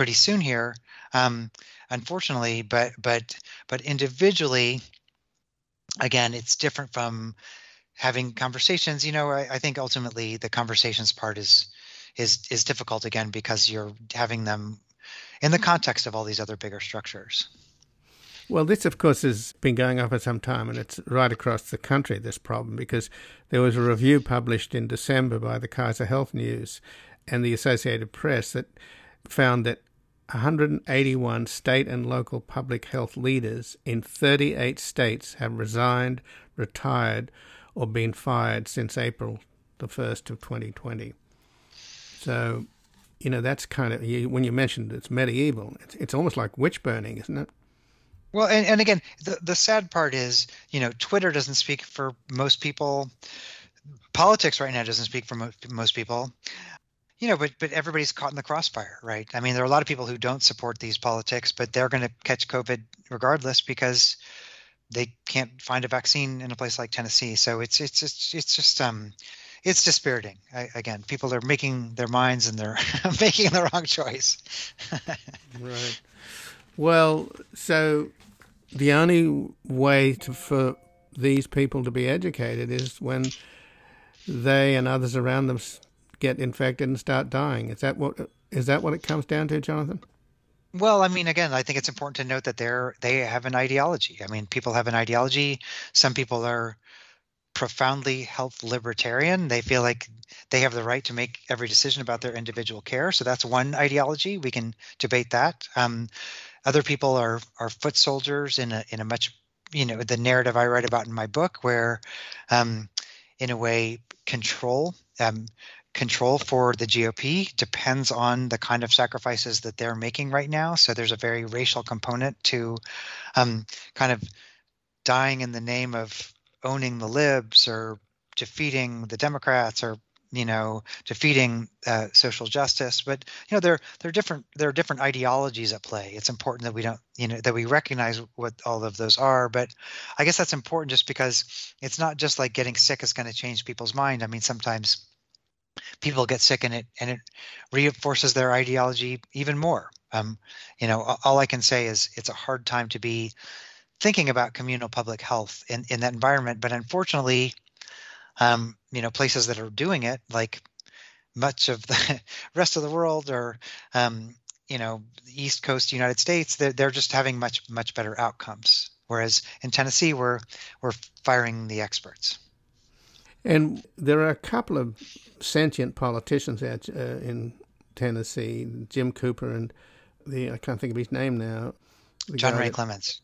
Speaker 3: pretty soon here, um, unfortunately. But but but individually, again, it's different from having conversations. You know, I, I think ultimately the conversations part is is is difficult again because you're having them in the context of all these other bigger structures.
Speaker 1: Well, this, of course, has been going on for some time, and it's right across the country, this problem, because there was a review published in December by the Kaiser Health News and the Associated Press that found that 181 state and local public health leaders in 38 states have resigned, retired, or been fired since April the 1st of 2020. So, you know, that's kind of, when you mentioned it's medieval, it's, it's almost like witch burning, isn't it?
Speaker 3: Well, and, and again, the, the sad part is, you know, Twitter doesn't speak for most people. Politics right now doesn't speak for mo- most people you know, but but everybody's caught in the crossfire, right? I mean, there are a lot of people who don't support these politics, but they're going to catch COVID regardless because they can't find a vaccine in a place like Tennessee. So it's it's it's it's just um, it's dispiriting. I, again, people are making their minds and they're [LAUGHS] making the wrong choice. [LAUGHS]
Speaker 1: right. Well, so the only way to, for these people to be educated is when they and others around them get infected and start dying. Is that what is that what it comes down to, Jonathan?
Speaker 3: Well, I mean, again, I think it's important to note that they're they have an ideology. I mean, people have an ideology. Some people are profoundly health libertarian. They feel like they have the right to make every decision about their individual care. So that's one ideology. We can debate that. Um, other people are are foot soldiers in a in a much you know the narrative I write about in my book, where um, in a way control um, control for the GOP depends on the kind of sacrifices that they're making right now. So there's a very racial component to um, kind of dying in the name of owning the libs or defeating the Democrats or you know defeating uh, social justice. But you know there there are different there are different ideologies at play. It's important that we don't you know that we recognize what all of those are. But i guess that's important just because it's not just like getting sick is going to change people's mind. I mean sometimes people get sick and it and it reinforces their ideology even more. Um, you know all i can say is it's a hard time to be thinking about communal public health in, in that environment but unfortunately um, you know places that are doing it like much of the [LAUGHS] rest of the world or um, you know east coast united states they're, they're just having much much better outcomes. Whereas in tennessee we're we're firing the experts
Speaker 1: and there are a couple of sentient politicians out uh, in tennessee jim cooper and the i can't think of his name now
Speaker 3: john ray that, Clemmons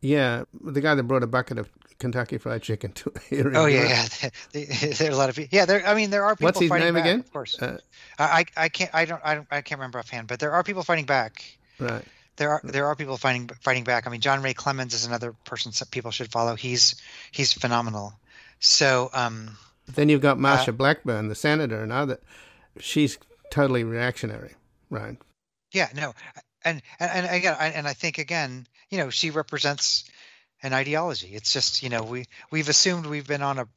Speaker 1: yeah the guy that brought a bucket of Kentucky Fried Chicken to [LAUGHS]
Speaker 3: here. Oh yeah, yeah. [LAUGHS] [LAUGHS] There's a lot of people. Yeah, there. I mean, there are people.
Speaker 1: What's his
Speaker 3: fighting
Speaker 1: name
Speaker 3: back,
Speaker 1: again?
Speaker 3: Of course. Uh, I I can't I don't I don't I can't remember offhand, but there are people fighting back.
Speaker 1: Right.
Speaker 3: There are there are people fighting fighting back. I mean, John Ray Clemmons is another person people should follow. He's he's phenomenal. So. um
Speaker 1: Then you've got Marsha uh, Blackburn, the senator, and other. She's totally reactionary, right?
Speaker 3: Yeah. No. And and, and again, I, and I think again, you know, she represents an ideology. It's just you know we we've assumed we've been on a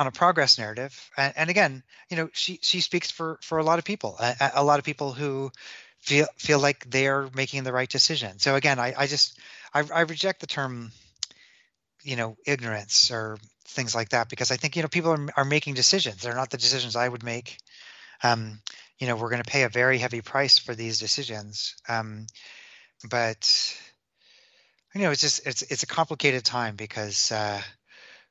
Speaker 3: on a progress narrative, and, and again, you know, she she speaks for for a lot of people, a, a, lot of people who feel feel like they're making the right decision. So again, I I just I, I reject the term, you know, ignorance or things like that because I think you know people are are making decisions. They're not the decisions I would make. Um, you know, we're going to pay a very heavy price for these decisions. Um, but you know, it's just it's it's a complicated time because uh,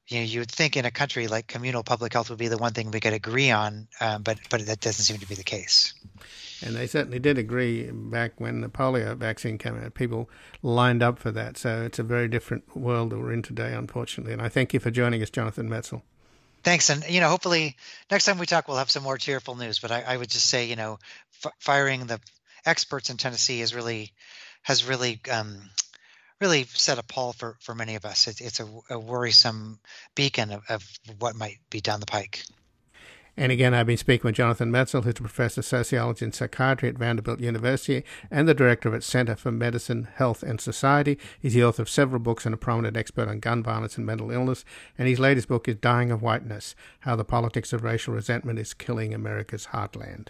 Speaker 3: you know you would think in a country like communal public health would be the one thing we could agree on, um, but but that doesn't seem to be the case.
Speaker 1: And they certainly did agree back when the polio vaccine came out. People lined up for that. So it's a very different world that we're in today, unfortunately. And I thank you for joining us, Jonathan Metzl.
Speaker 3: Thanks, and you know, hopefully next time we talk, we'll have some more cheerful news. But I, I would just say, you know, f- firing the experts in Tennessee is really has really um, really set a pall for, for many of us. It, it's a, a worrisome beacon of, of what might be down the pike.
Speaker 1: And again, I've been speaking with Jonathan Metzl, who's a professor of sociology and psychiatry at Vanderbilt University and the director of its Center for Medicine, Health, and Society. He's the author of several books and a prominent expert on gun violence and mental illness. And his latest book is Dying of Whiteness How the Politics of Racial Resentment is Killing America's Heartland.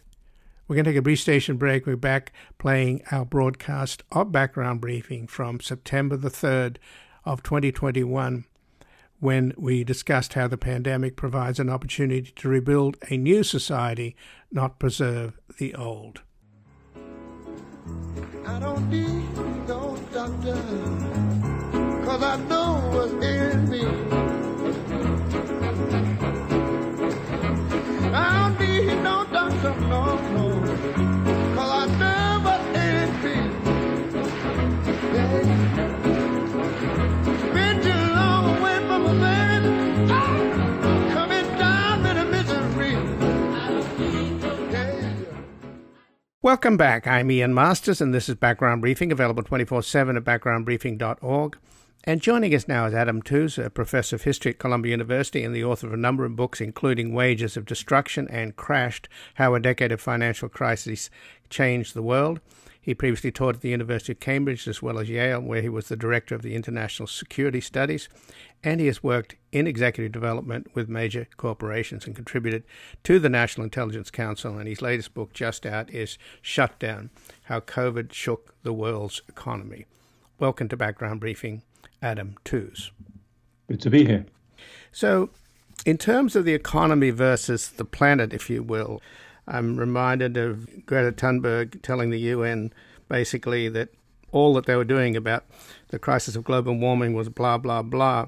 Speaker 1: We're going to take a brief station break. We're back playing our broadcast of background briefing from September the 3rd of 2021 when we discussed how the pandemic provides an opportunity to rebuild a new society, not preserve the old. I don't need no doctor, cause I know what's in me. Welcome back. I'm Ian Masters, and this is Background Briefing, available 24 7 at backgroundbriefing.org. And joining us now is Adam Tooze, a professor of history at Columbia University and the author of a number of books, including Wages of Destruction and Crashed How a Decade of Financial Crisis Changed the World. He previously taught at the University of Cambridge as well as Yale, where he was the director of the International Security Studies, and he has worked in executive development with major corporations and contributed to the National Intelligence Council. And his latest book, just out, is Shutdown How COVID Shook the World's Economy. Welcome to Background Briefing, Adam Tooze.
Speaker 4: Good to be here.
Speaker 1: So, in terms of the economy versus the planet, if you will, I'm reminded of Greta Thunberg telling the UN basically that all that they were doing about the crisis of global warming was blah, blah, blah.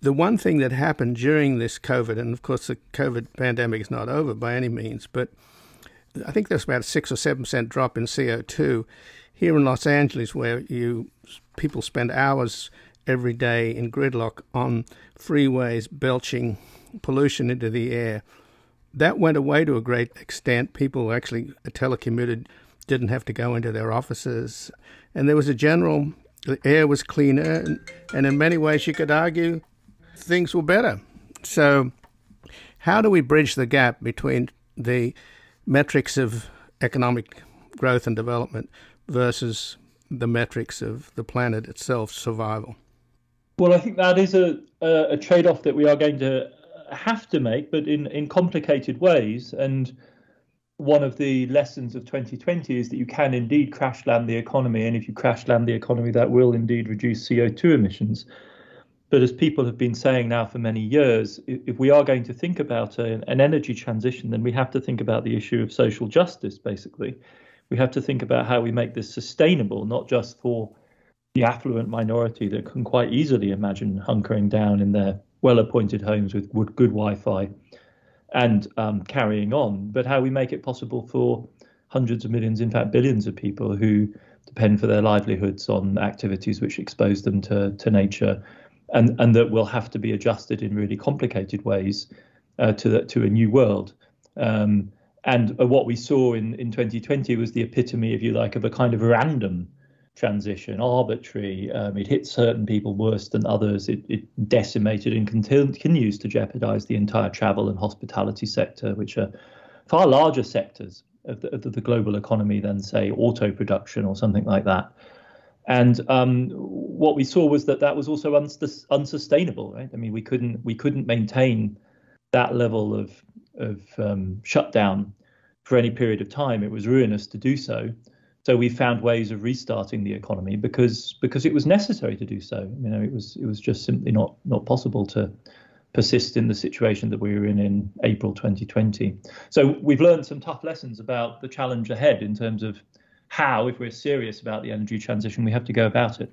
Speaker 1: The one thing that happened during this COVID, and of course the COVID pandemic is not over by any means, but I think there's about a six or seven percent drop in CO2 here in Los Angeles, where you people spend hours every day in gridlock on freeways belching pollution into the air. That went away to a great extent. People actually telecommuted, didn't have to go into their offices. And there was a general, the air was cleaner. And, and in many ways, you could argue things were better. So, how do we bridge the gap between the metrics of economic growth and development versus the metrics of the planet itself survival?
Speaker 4: Well, I think that is a, a, a trade off that we are going to have to make, but in, in complicated ways. And one of the lessons of 2020 is that you can indeed crash land the economy. And if you crash land the economy, that will indeed reduce CO2 emissions. But as people have been saying now for many years, if we are going to think about a, an energy transition, then we have to think about the issue of social justice, basically. We have to think about how we make this sustainable, not just for the affluent minority that can quite easily imagine hunkering down in their well appointed homes with good Wi Fi and um, carrying on, but how we make it possible for hundreds of millions, in fact, billions of people who depend for their livelihoods on activities which expose them to, to nature and, and that will have to be adjusted in really complicated ways uh, to, the, to a new world. Um, and uh, what we saw in, in 2020 was the epitome, if you like, of a kind of random transition, arbitrary. Um, it hit certain people worse than others. It, it decimated and continues to jeopardize the entire travel and hospitality sector, which are far larger sectors of the, of the global economy than, say, auto production or something like that. And um, what we saw was that that was also uns- unsustainable. Right? I mean, we couldn't we couldn't maintain that level of of um, shutdown for any period of time. It was ruinous to do so. So we found ways of restarting the economy because because it was necessary to do so. You know, it was it was just simply not not possible to persist in the situation that we were in in April 2020. So we've learned some tough lessons about the challenge ahead in terms of how, if we're serious about the energy transition, we have to go about it.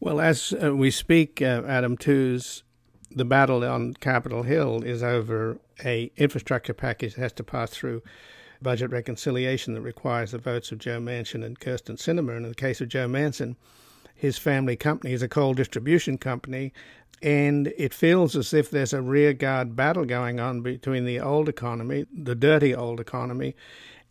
Speaker 1: Well, as uh, we speak, uh, Adam Tooze, the battle on Capitol Hill is over a infrastructure package that has to pass through budget reconciliation that requires the votes of Joe Manchin and Kyrsten Sinema. And in the case of Joe Manchin, his family company is a coal distribution company, and it feels as if there's a rearguard battle going on between the old economy, the dirty old economy,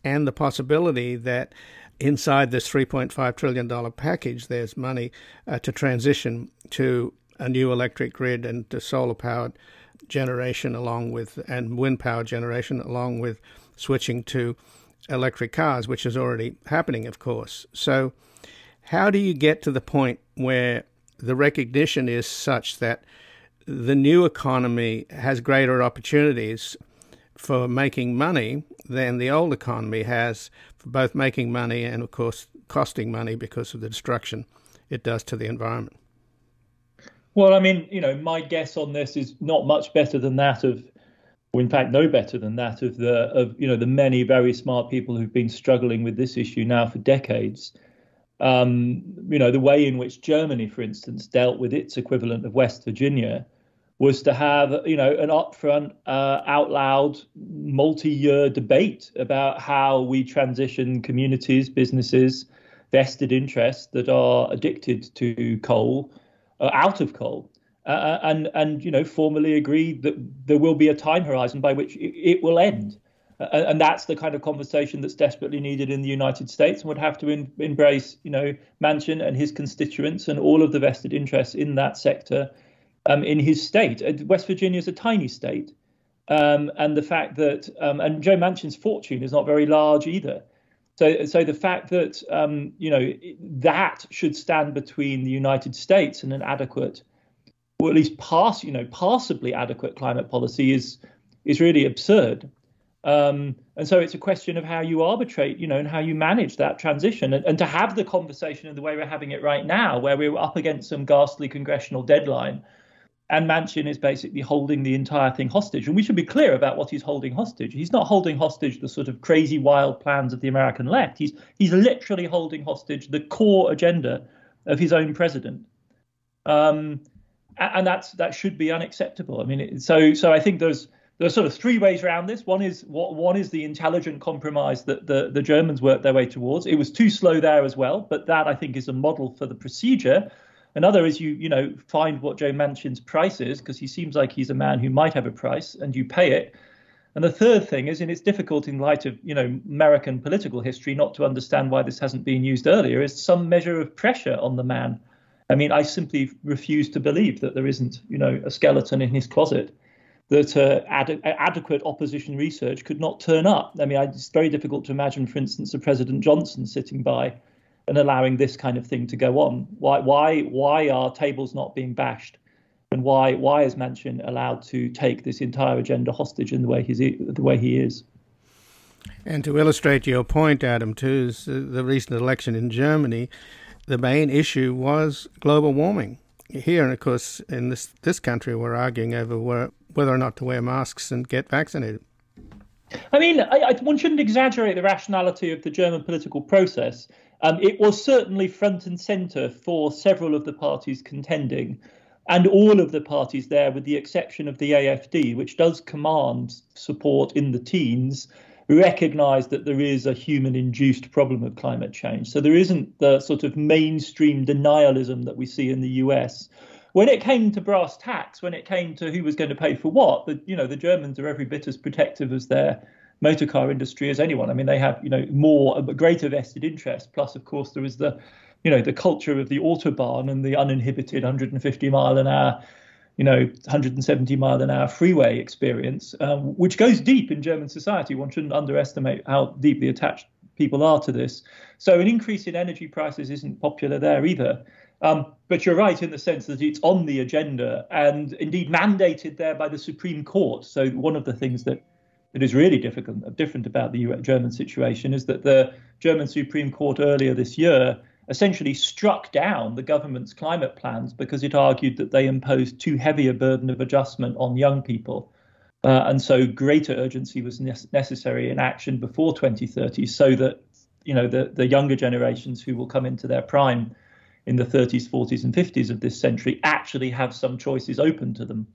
Speaker 1: and the possibility that inside this $3.5 trillion package, there's money uh, to transition to a new electric grid and to solar powered generation along with and wind power generation along with switching to electric cars, which is already happening, of course. So, how do you get to the point where the recognition is such that the new economy has greater opportunities for making money than the old economy has for both making money and, of course, costing money because of the destruction it does to the environment?
Speaker 4: Well, I mean, you know, my guess on this is not much better than that of or in fact no better than that of the of you know the many very smart people who've been struggling with this issue now for decades. Um, you know the way in which Germany, for instance, dealt with its equivalent of West Virginia was to have you know an upfront, uh, out loud, multi-year debate about how we transition communities, businesses, vested interests that are addicted to coal uh, out of coal. Uh, uh, and and you know formally agreed that there will be a time horizon by which it, it will end. Uh, and that's the kind of conversation that's desperately needed in the United States and would have to in, embrace, you know, Manchin and his constituents and all of the vested interests in that sector um, in his state. Uh, West Virginia is a tiny state, um, and the fact that um, and Joe Manchin's fortune is not very large either. So, so the fact that um, you know that should stand between the United States and an adequate, or at least pass, you know, passably adequate climate policy is is really absurd. Um, and so it's a question of how you arbitrate, you know, and how you manage that transition, and, and to have the conversation in the way we're having it right now, where we're up against some ghastly congressional deadline and Manchin is basically holding the entire thing hostage. And we should be clear about what he's holding hostage. He's not holding hostage the sort of crazy, wild plans of the American left. He's he's literally holding hostage the core agenda of his own president. Um, and that's that should be unacceptable. I mean, so so I think there's there's sort of three ways around this. One is what one is the intelligent compromise that the the Germans worked their way towards. It was too slow there as well, but that I think is a model for the procedure. Another is you, you know, find what Joe Manchin's price is because he seems like he's a man who might have a price, and you pay it. And the third thing is, and it's difficult in light of you know American political history not to understand why this hasn't been used earlier, is some measure of pressure on the man. I mean, I simply refuse to believe that there isn't you know a skeleton in his closet that uh, ad- adequate opposition research could not turn up. I mean, it's very difficult to imagine, for instance, a President Johnson sitting by and allowing this kind of thing to go on? Why why why are tables not being bashed? And why why is Manchin allowed to take this entire agenda hostage in the way he's the way he is?
Speaker 1: And to illustrate your point, Adam, too, is the recent election in Germany. The main issue was global warming. Here, and of course, in this this country, we're arguing over whether or not to wear masks and get vaccinated.
Speaker 4: I mean, I, I, one shouldn't exaggerate the rationality of the German political process. Um, it was certainly front and centre for several of the parties contending, and all of the parties there, with the exception of the AFD, which does command support in the teens, recognise that there is a human induced problem of climate change. So there isn't the sort of mainstream denialism that we see in the US. When it came to brass tacks, when it came to who was going to pay for what, the, you know, the Germans are every bit as protective as their motor car industry as anyone. I mean, they have you know more, a greater vested interest. Plus, of course, there is the you know the culture of the autobahn and the uninhibited 150 mile an hour you know 170 mile an hour freeway experience um, which goes deep in german society. One shouldn't underestimate how deeply attached people are to this. So an increase in energy prices isn't popular there either. Um, but you're right in the sense that it's on the agenda and indeed mandated there by the supreme court. So one of the things that that is really difficult, different about the German situation is that the German Supreme Court earlier this year essentially struck down the government's climate plans because it argued that they imposed too heavy a burden of adjustment on young people. Uh, and so greater urgency was ne- necessary in action before 2030 so that you know the, the younger generations who will come into their prime in the 30s 40s and 50s of this century actually have some choices open to them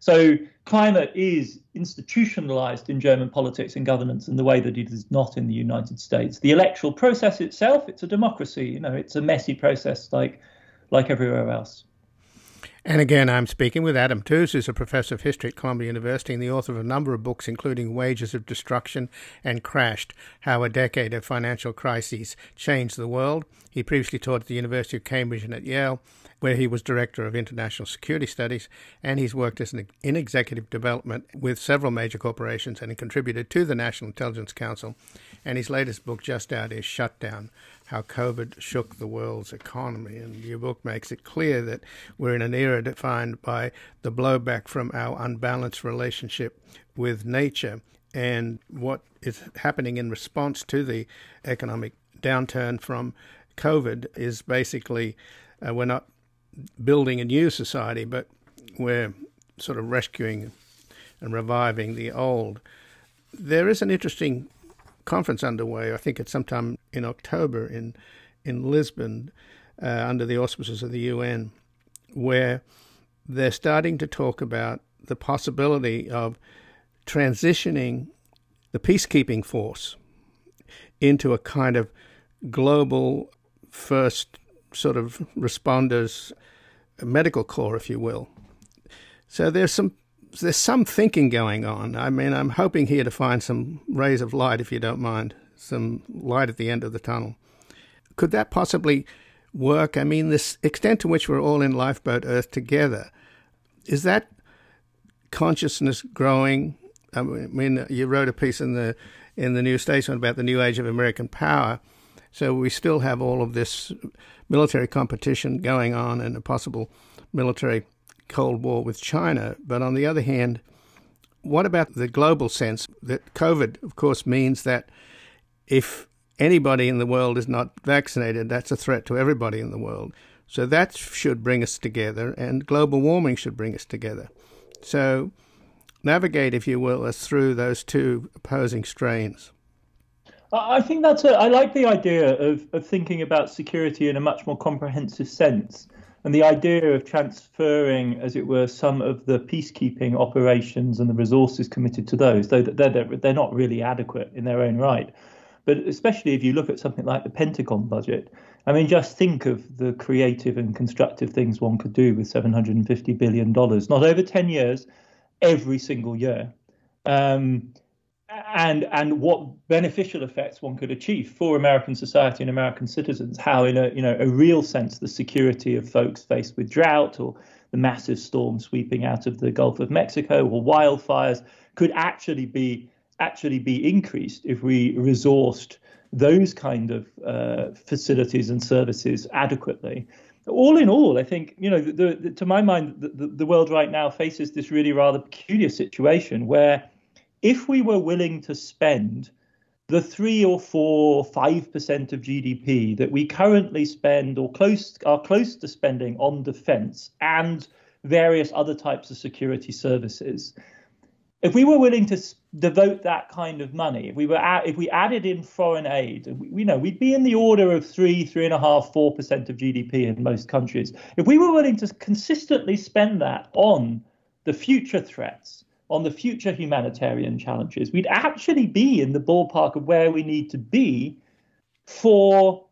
Speaker 4: so climate is institutionalized in German politics and governance in the way that it is not in the United States. The electoral process itself, it's a democracy. You know, it's a messy process like like everywhere else.
Speaker 1: And again, I'm speaking with Adam Tooze, who's a professor of history at Columbia University and the author of a number of books, including Wages of Destruction and Crashed How a Decade of Financial Crises Changed the World. He previously taught at the University of Cambridge and at Yale where he was Director of International Security Studies, and he's worked as an, in executive development with several major corporations and he contributed to the National Intelligence Council. And his latest book, just out, is Shutdown How COVID Shook the World's Economy. And your book makes it clear that we're in an era defined by the blowback from our unbalanced relationship with nature and what is happening in response to the economic downturn from COVID is basically uh, we're not building a new society, but we're sort of rescuing and reviving the old. There is an interesting conference underway. I think it's sometime in October in in Lisbon, uh, under the auspices of the UN, where they're starting to talk about the possibility of transitioning the peacekeeping force into a kind of global first sort of responders medical corps, if you will. So there's some there's some thinking going on. I mean, I'm hoping here to find some rays of light, if you don't mind, some light at the end of the tunnel. Could that possibly work? I mean, this extent to which we're all in lifeboat Earth together, is that consciousness growing? I mean, you wrote a piece in the in the New Statesman about the new age of American power. So we still have all of this military competition going on and a possible military Cold War with China. But on the other hand, what about the global sense that COVID, of course, means that if anybody in the world is not vaccinated, that's a threat to everybody in the world. So that should bring us together, and global warming should bring us together. So navigate, if you will, us through those two opposing strains.
Speaker 4: I think that's a, I like the idea of, of thinking about security in a much more comprehensive sense. And the idea of transferring, as it were, some of the peacekeeping operations and the resources committed to those, though they're, they're, they're not really adequate in their own right. But especially if you look at something like the Pentagon budget, I mean, just think of the creative and constructive things one could do with $750 billion, not over 10 years, every single year. Um, and and what beneficial effects one could achieve for American society and American citizens. How, in a you know a real sense, the security of folks faced with drought or the massive storm sweeping out of the Gulf of Mexico or wildfires could actually be actually be increased if we resourced those kind of uh, facilities and services adequately. All in all, I think you know, the, the, to my mind, the, the world right now faces this really rather peculiar situation where if we were willing to spend the three or four, five percent of GDP that we currently spend or close are close to spending on defense and various other types of security services, if we were willing to devote that kind of money, if we were at, if we added in foreign aid, we, you know, we'd be in the order of three, three and a half, four percent of GDP in most countries. If we were willing to consistently spend that on the future threats on the future humanitarian challenges, we'd actually be in the ballpark of where we need to be for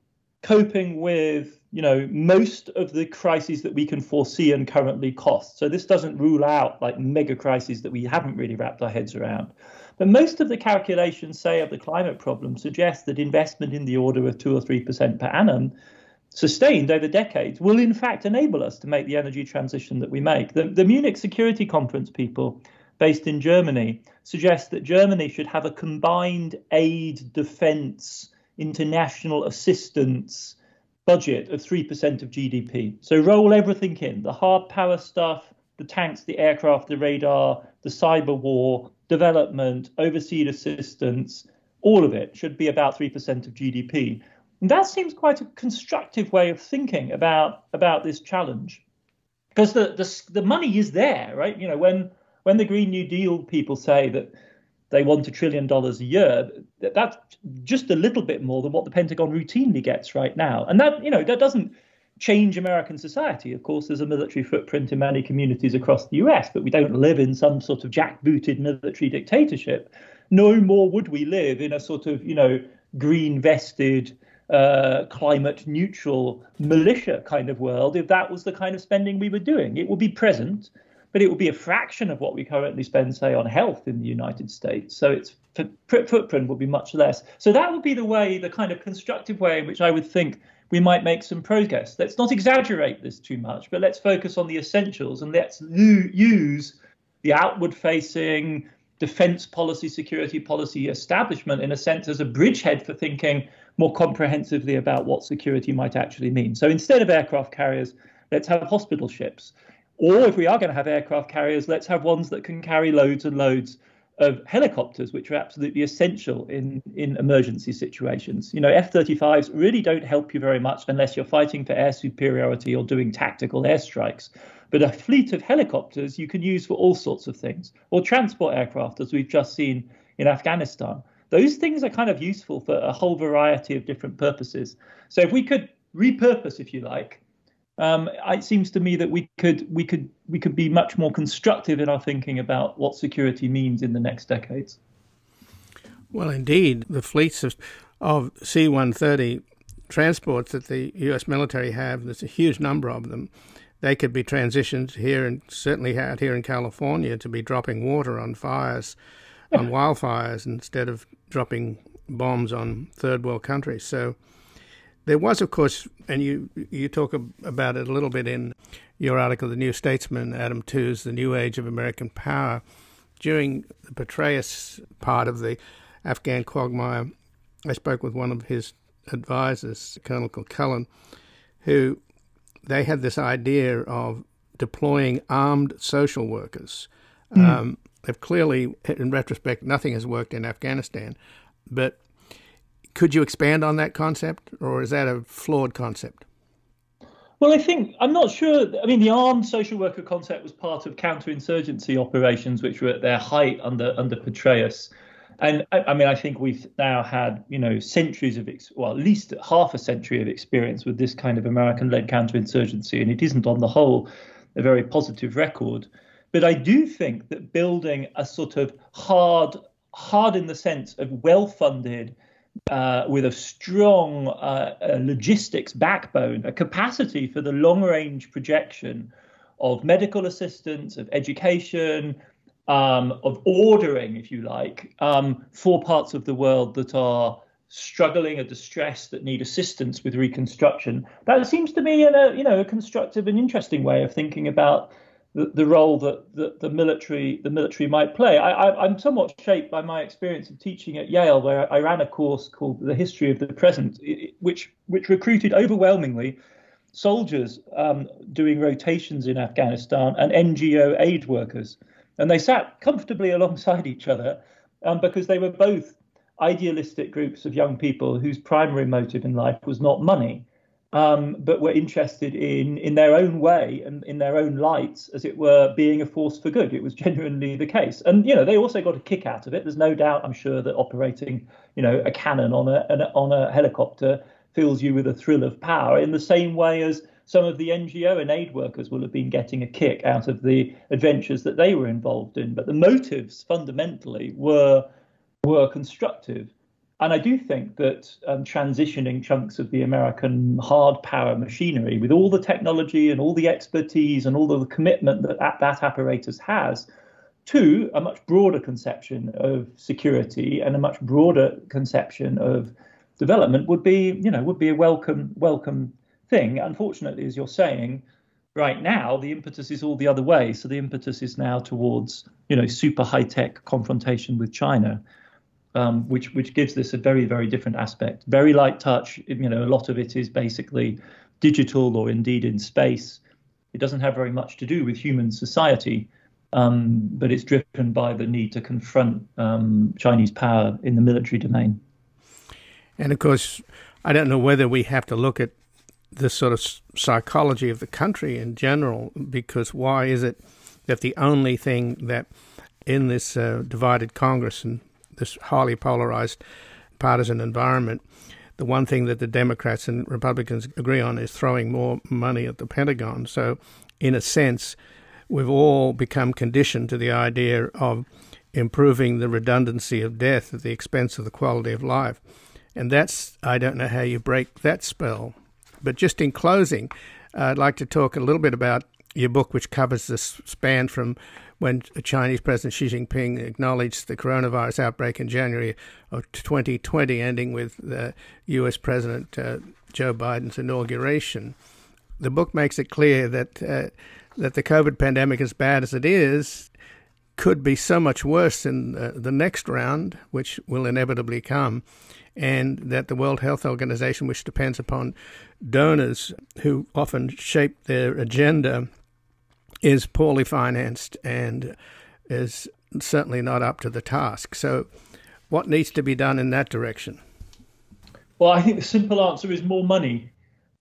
Speaker 4: coping with you know most of the crises that we can foresee and currently cost. So this doesn't rule out like mega crises that we haven't really wrapped our heads around. But most of the calculations say of the climate problem suggest that investment in the order of 2 or 3% per annum sustained over decades will in fact enable us to make the energy transition that we make. The, the munich security conference people based in Germany, suggests that Germany should have a combined aid, defence, international assistance budget of 3% of GDP. So roll everything in the hard power stuff, the tanks, the aircraft, the radar, the cyber war, development, overseas assistance, all of it should be about 3% of GDP. And that seems quite a constructive way of thinking about, about this challenge. Because the, the, the money is there, right? You know, when when the Green New Deal people say that they want a trillion dollars a year, that's just a little bit more than what the Pentagon routinely gets right now. And that, you know, that doesn't change American society. Of course, there's a military footprint in many communities across the US, but we don't live in some sort of jackbooted military dictatorship. No more would we live in a sort of, you know, green vested, uh, climate neutral militia kind of world if that was the kind of spending we were doing. It would be present but it would be a fraction of what we currently spend, say, on health in the United States. So its footprint would be much less. So that would be the way, the kind of constructive way in which I would think we might make some progress. Let's not exaggerate this too much, but let's focus on the essentials and let's use the outward facing defense policy, security policy establishment, in a sense, as a bridgehead for thinking more comprehensively about what security might actually mean. So instead of aircraft carriers, let's have hospital ships. Or if we are going to have aircraft carriers, let's have ones that can carry loads and loads of helicopters, which are absolutely essential in, in emergency situations. You know, F 35s really don't help you very much unless you're fighting for air superiority or doing tactical airstrikes. But a fleet of helicopters you can use for all sorts of things, or transport aircraft, as we've just seen in Afghanistan. Those things are kind of useful for a whole variety of different purposes. So if we could repurpose, if you like, um, it seems to me that we could we could we could be much more constructive in our thinking about what security means in the next decades.
Speaker 1: Well, indeed, the fleets of, of C-130 transports that the U.S. military have, there's a huge number of them. They could be transitioned here and certainly out here in California to be dropping water on fires, on wildfires, instead of dropping bombs on third world countries. So there was, of course, and you you talk about it a little bit in your article, "The New Statesman," Adam Tooze, "The New Age of American Power." During the Petraeus part of the Afghan quagmire, I spoke with one of his advisors, Colonel Cullen, who they had this idea of deploying armed social workers. Mm. Um, they've clearly, in retrospect, nothing has worked in Afghanistan. But could you expand on that concept, or is that a flawed concept?
Speaker 4: Well, I think I'm not sure. I mean, the armed social worker concept was part of counterinsurgency operations, which were at their height under under Petraeus. And I, I mean, I think we've now had you know centuries of ex- well, at least half a century of experience with this kind of American-led counterinsurgency, and it isn't on the whole a very positive record. But I do think that building a sort of hard, hard in the sense of well-funded uh, with a strong uh, logistics backbone, a capacity for the long range projection of medical assistance, of education, um, of ordering, if you like, um, for parts of the world that are struggling or distressed that need assistance with reconstruction. That seems to me, a you know, a constructive and interesting way of thinking about the, the role that the, the, military the military might play. I, am somewhat shaped by my experience of teaching at Yale, where I ran a course called The History of the Present, which which recruited overwhelmingly soldiers um, doing rotations in Afghanistan and NGO aid workers, and they sat comfortably [LAUGHS] alongside each other um, because they were both idealistic groups of young people whose primary motive in life was not money um, but were interested in, in their own way and in their own lights, as it were, being a force for good. It was genuinely the case, and you know they also got a kick out of it. There's no doubt, I'm sure, that operating you know a cannon on a, an, on a helicopter fills you with a thrill of power in the same way as some of the NGO and aid workers will have been getting a kick out of the adventures that they were involved in. But the motives fundamentally were were constructive. And I do think that um, transitioning chunks of the American hard power machinery with all the technology and all the expertise and all the commitment that that apparatus has to a much broader conception of security and a much broader conception of development would be, you know, would be a welcome welcome thing. Unfortunately, as you're saying, right now the impetus is all the other way. So the impetus is now towards, you know, super high tech confrontation with China um, which which gives this a very very different aspect. Very light touch. You know, a lot of it is basically digital or indeed in space. It doesn't have very much to do with human society, um, but it's driven by the need to confront um, Chinese power in the military domain.
Speaker 1: And of course, I don't know whether we have to look at the sort of psychology of the country in general, because why is it that the only thing that in this uh, divided Congress and this highly polarized partisan environment, the one thing that the Democrats and Republicans agree on is throwing more money at the Pentagon. So, in a sense, we've all become conditioned to the idea of improving the redundancy of death at the expense of the quality of life. And that's, I don't know how you break that spell. But just in closing, I'd like to talk a little bit about your book, which covers the span from when Chinese President Xi Jinping acknowledged the coronavirus outbreak in January of 2020, ending with U.S. President uh, Joe Biden's inauguration. The book makes it clear that uh, that the COVID pandemic, as bad as it is, could be so much worse in uh, the next round, which will inevitably come, and that the World Health Organization, which depends upon donors who often shape their agenda is poorly financed and is certainly not up to the task. So, what needs to be done in that direction?
Speaker 4: Well, I think the simple answer is more money,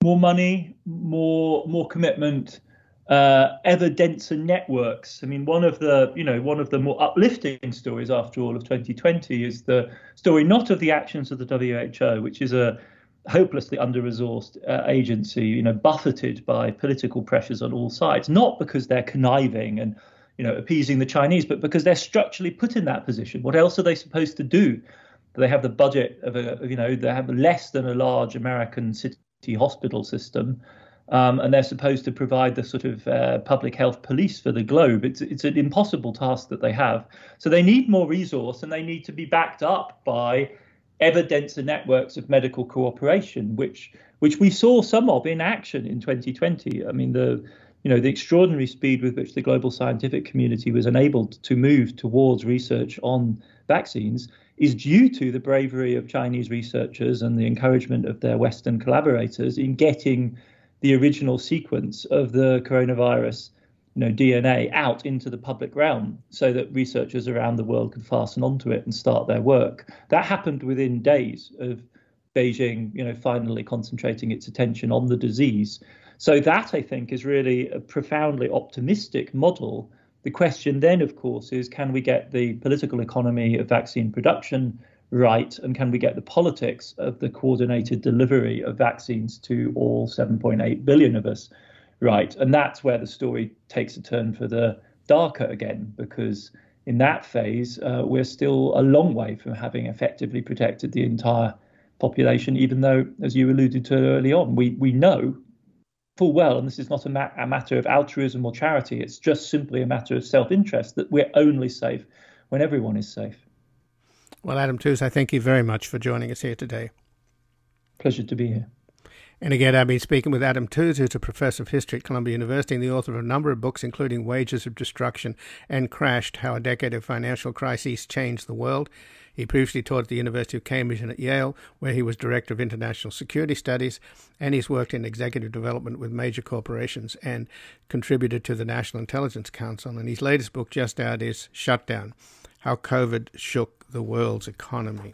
Speaker 4: more money, more more commitment, uh, ever denser networks. I mean, one of the you know one of the more uplifting stories after all of 2020 is the story not of the actions of the WHO, which is a hopelessly under-resourced uh, agency, you know, buffeted by political pressures on all sides, not because they're conniving and you know appeasing the Chinese, but because they're structurally put in that position. What else are they supposed to do? They have the budget of a, you know, they have less than a large American city hospital system, um, and they're supposed to provide the sort of uh, public health police for the globe. It's it's an impossible task that they have. So they need more resource, and they need to be backed up by ever denser networks of medical cooperation, which which we saw some of in action in 2020. I mean, the you know the extraordinary speed with which the global scientific community was enabled to move towards research on vaccines is due to the bravery of Chinese researchers and the encouragement of their Western collaborators in getting the original sequence of the coronavirus you know, DNA out into the public realm so that researchers around the world could fasten onto it and start their work. That happened within days of Beijing, you know, finally concentrating its attention on the disease. So that I think is really a profoundly optimistic model. The question then, of course, is can we get the political economy of vaccine production right, and can we get the politics of the coordinated delivery of vaccines to all 7.8 billion of us right? And that's where the story takes a turn for the darker again, because in that phase, uh, we're still a long way from having effectively protected the entire population, even though, as you alluded to early on, we, we know full well, and this is not a, ma- a matter of altruism or charity, it's just simply a matter of self interest that we're only safe when everyone is safe.
Speaker 1: Well, Adam Tooze, I thank you very much for joining us here today.
Speaker 4: Pleasure to be here.
Speaker 1: And again, I've been speaking with Adam Tooze, who's a professor of history at Columbia University and the author of a number of books, including Wages of Destruction and Crashed How a Decade of Financial Crises Changed the World. He previously taught at the University of Cambridge and at Yale, where he was Director of International Security Studies, and he's worked in executive development with major corporations and contributed to the National Intelligence Council. And his latest book, just out, is Shutdown How COVID Shook the World's Economy.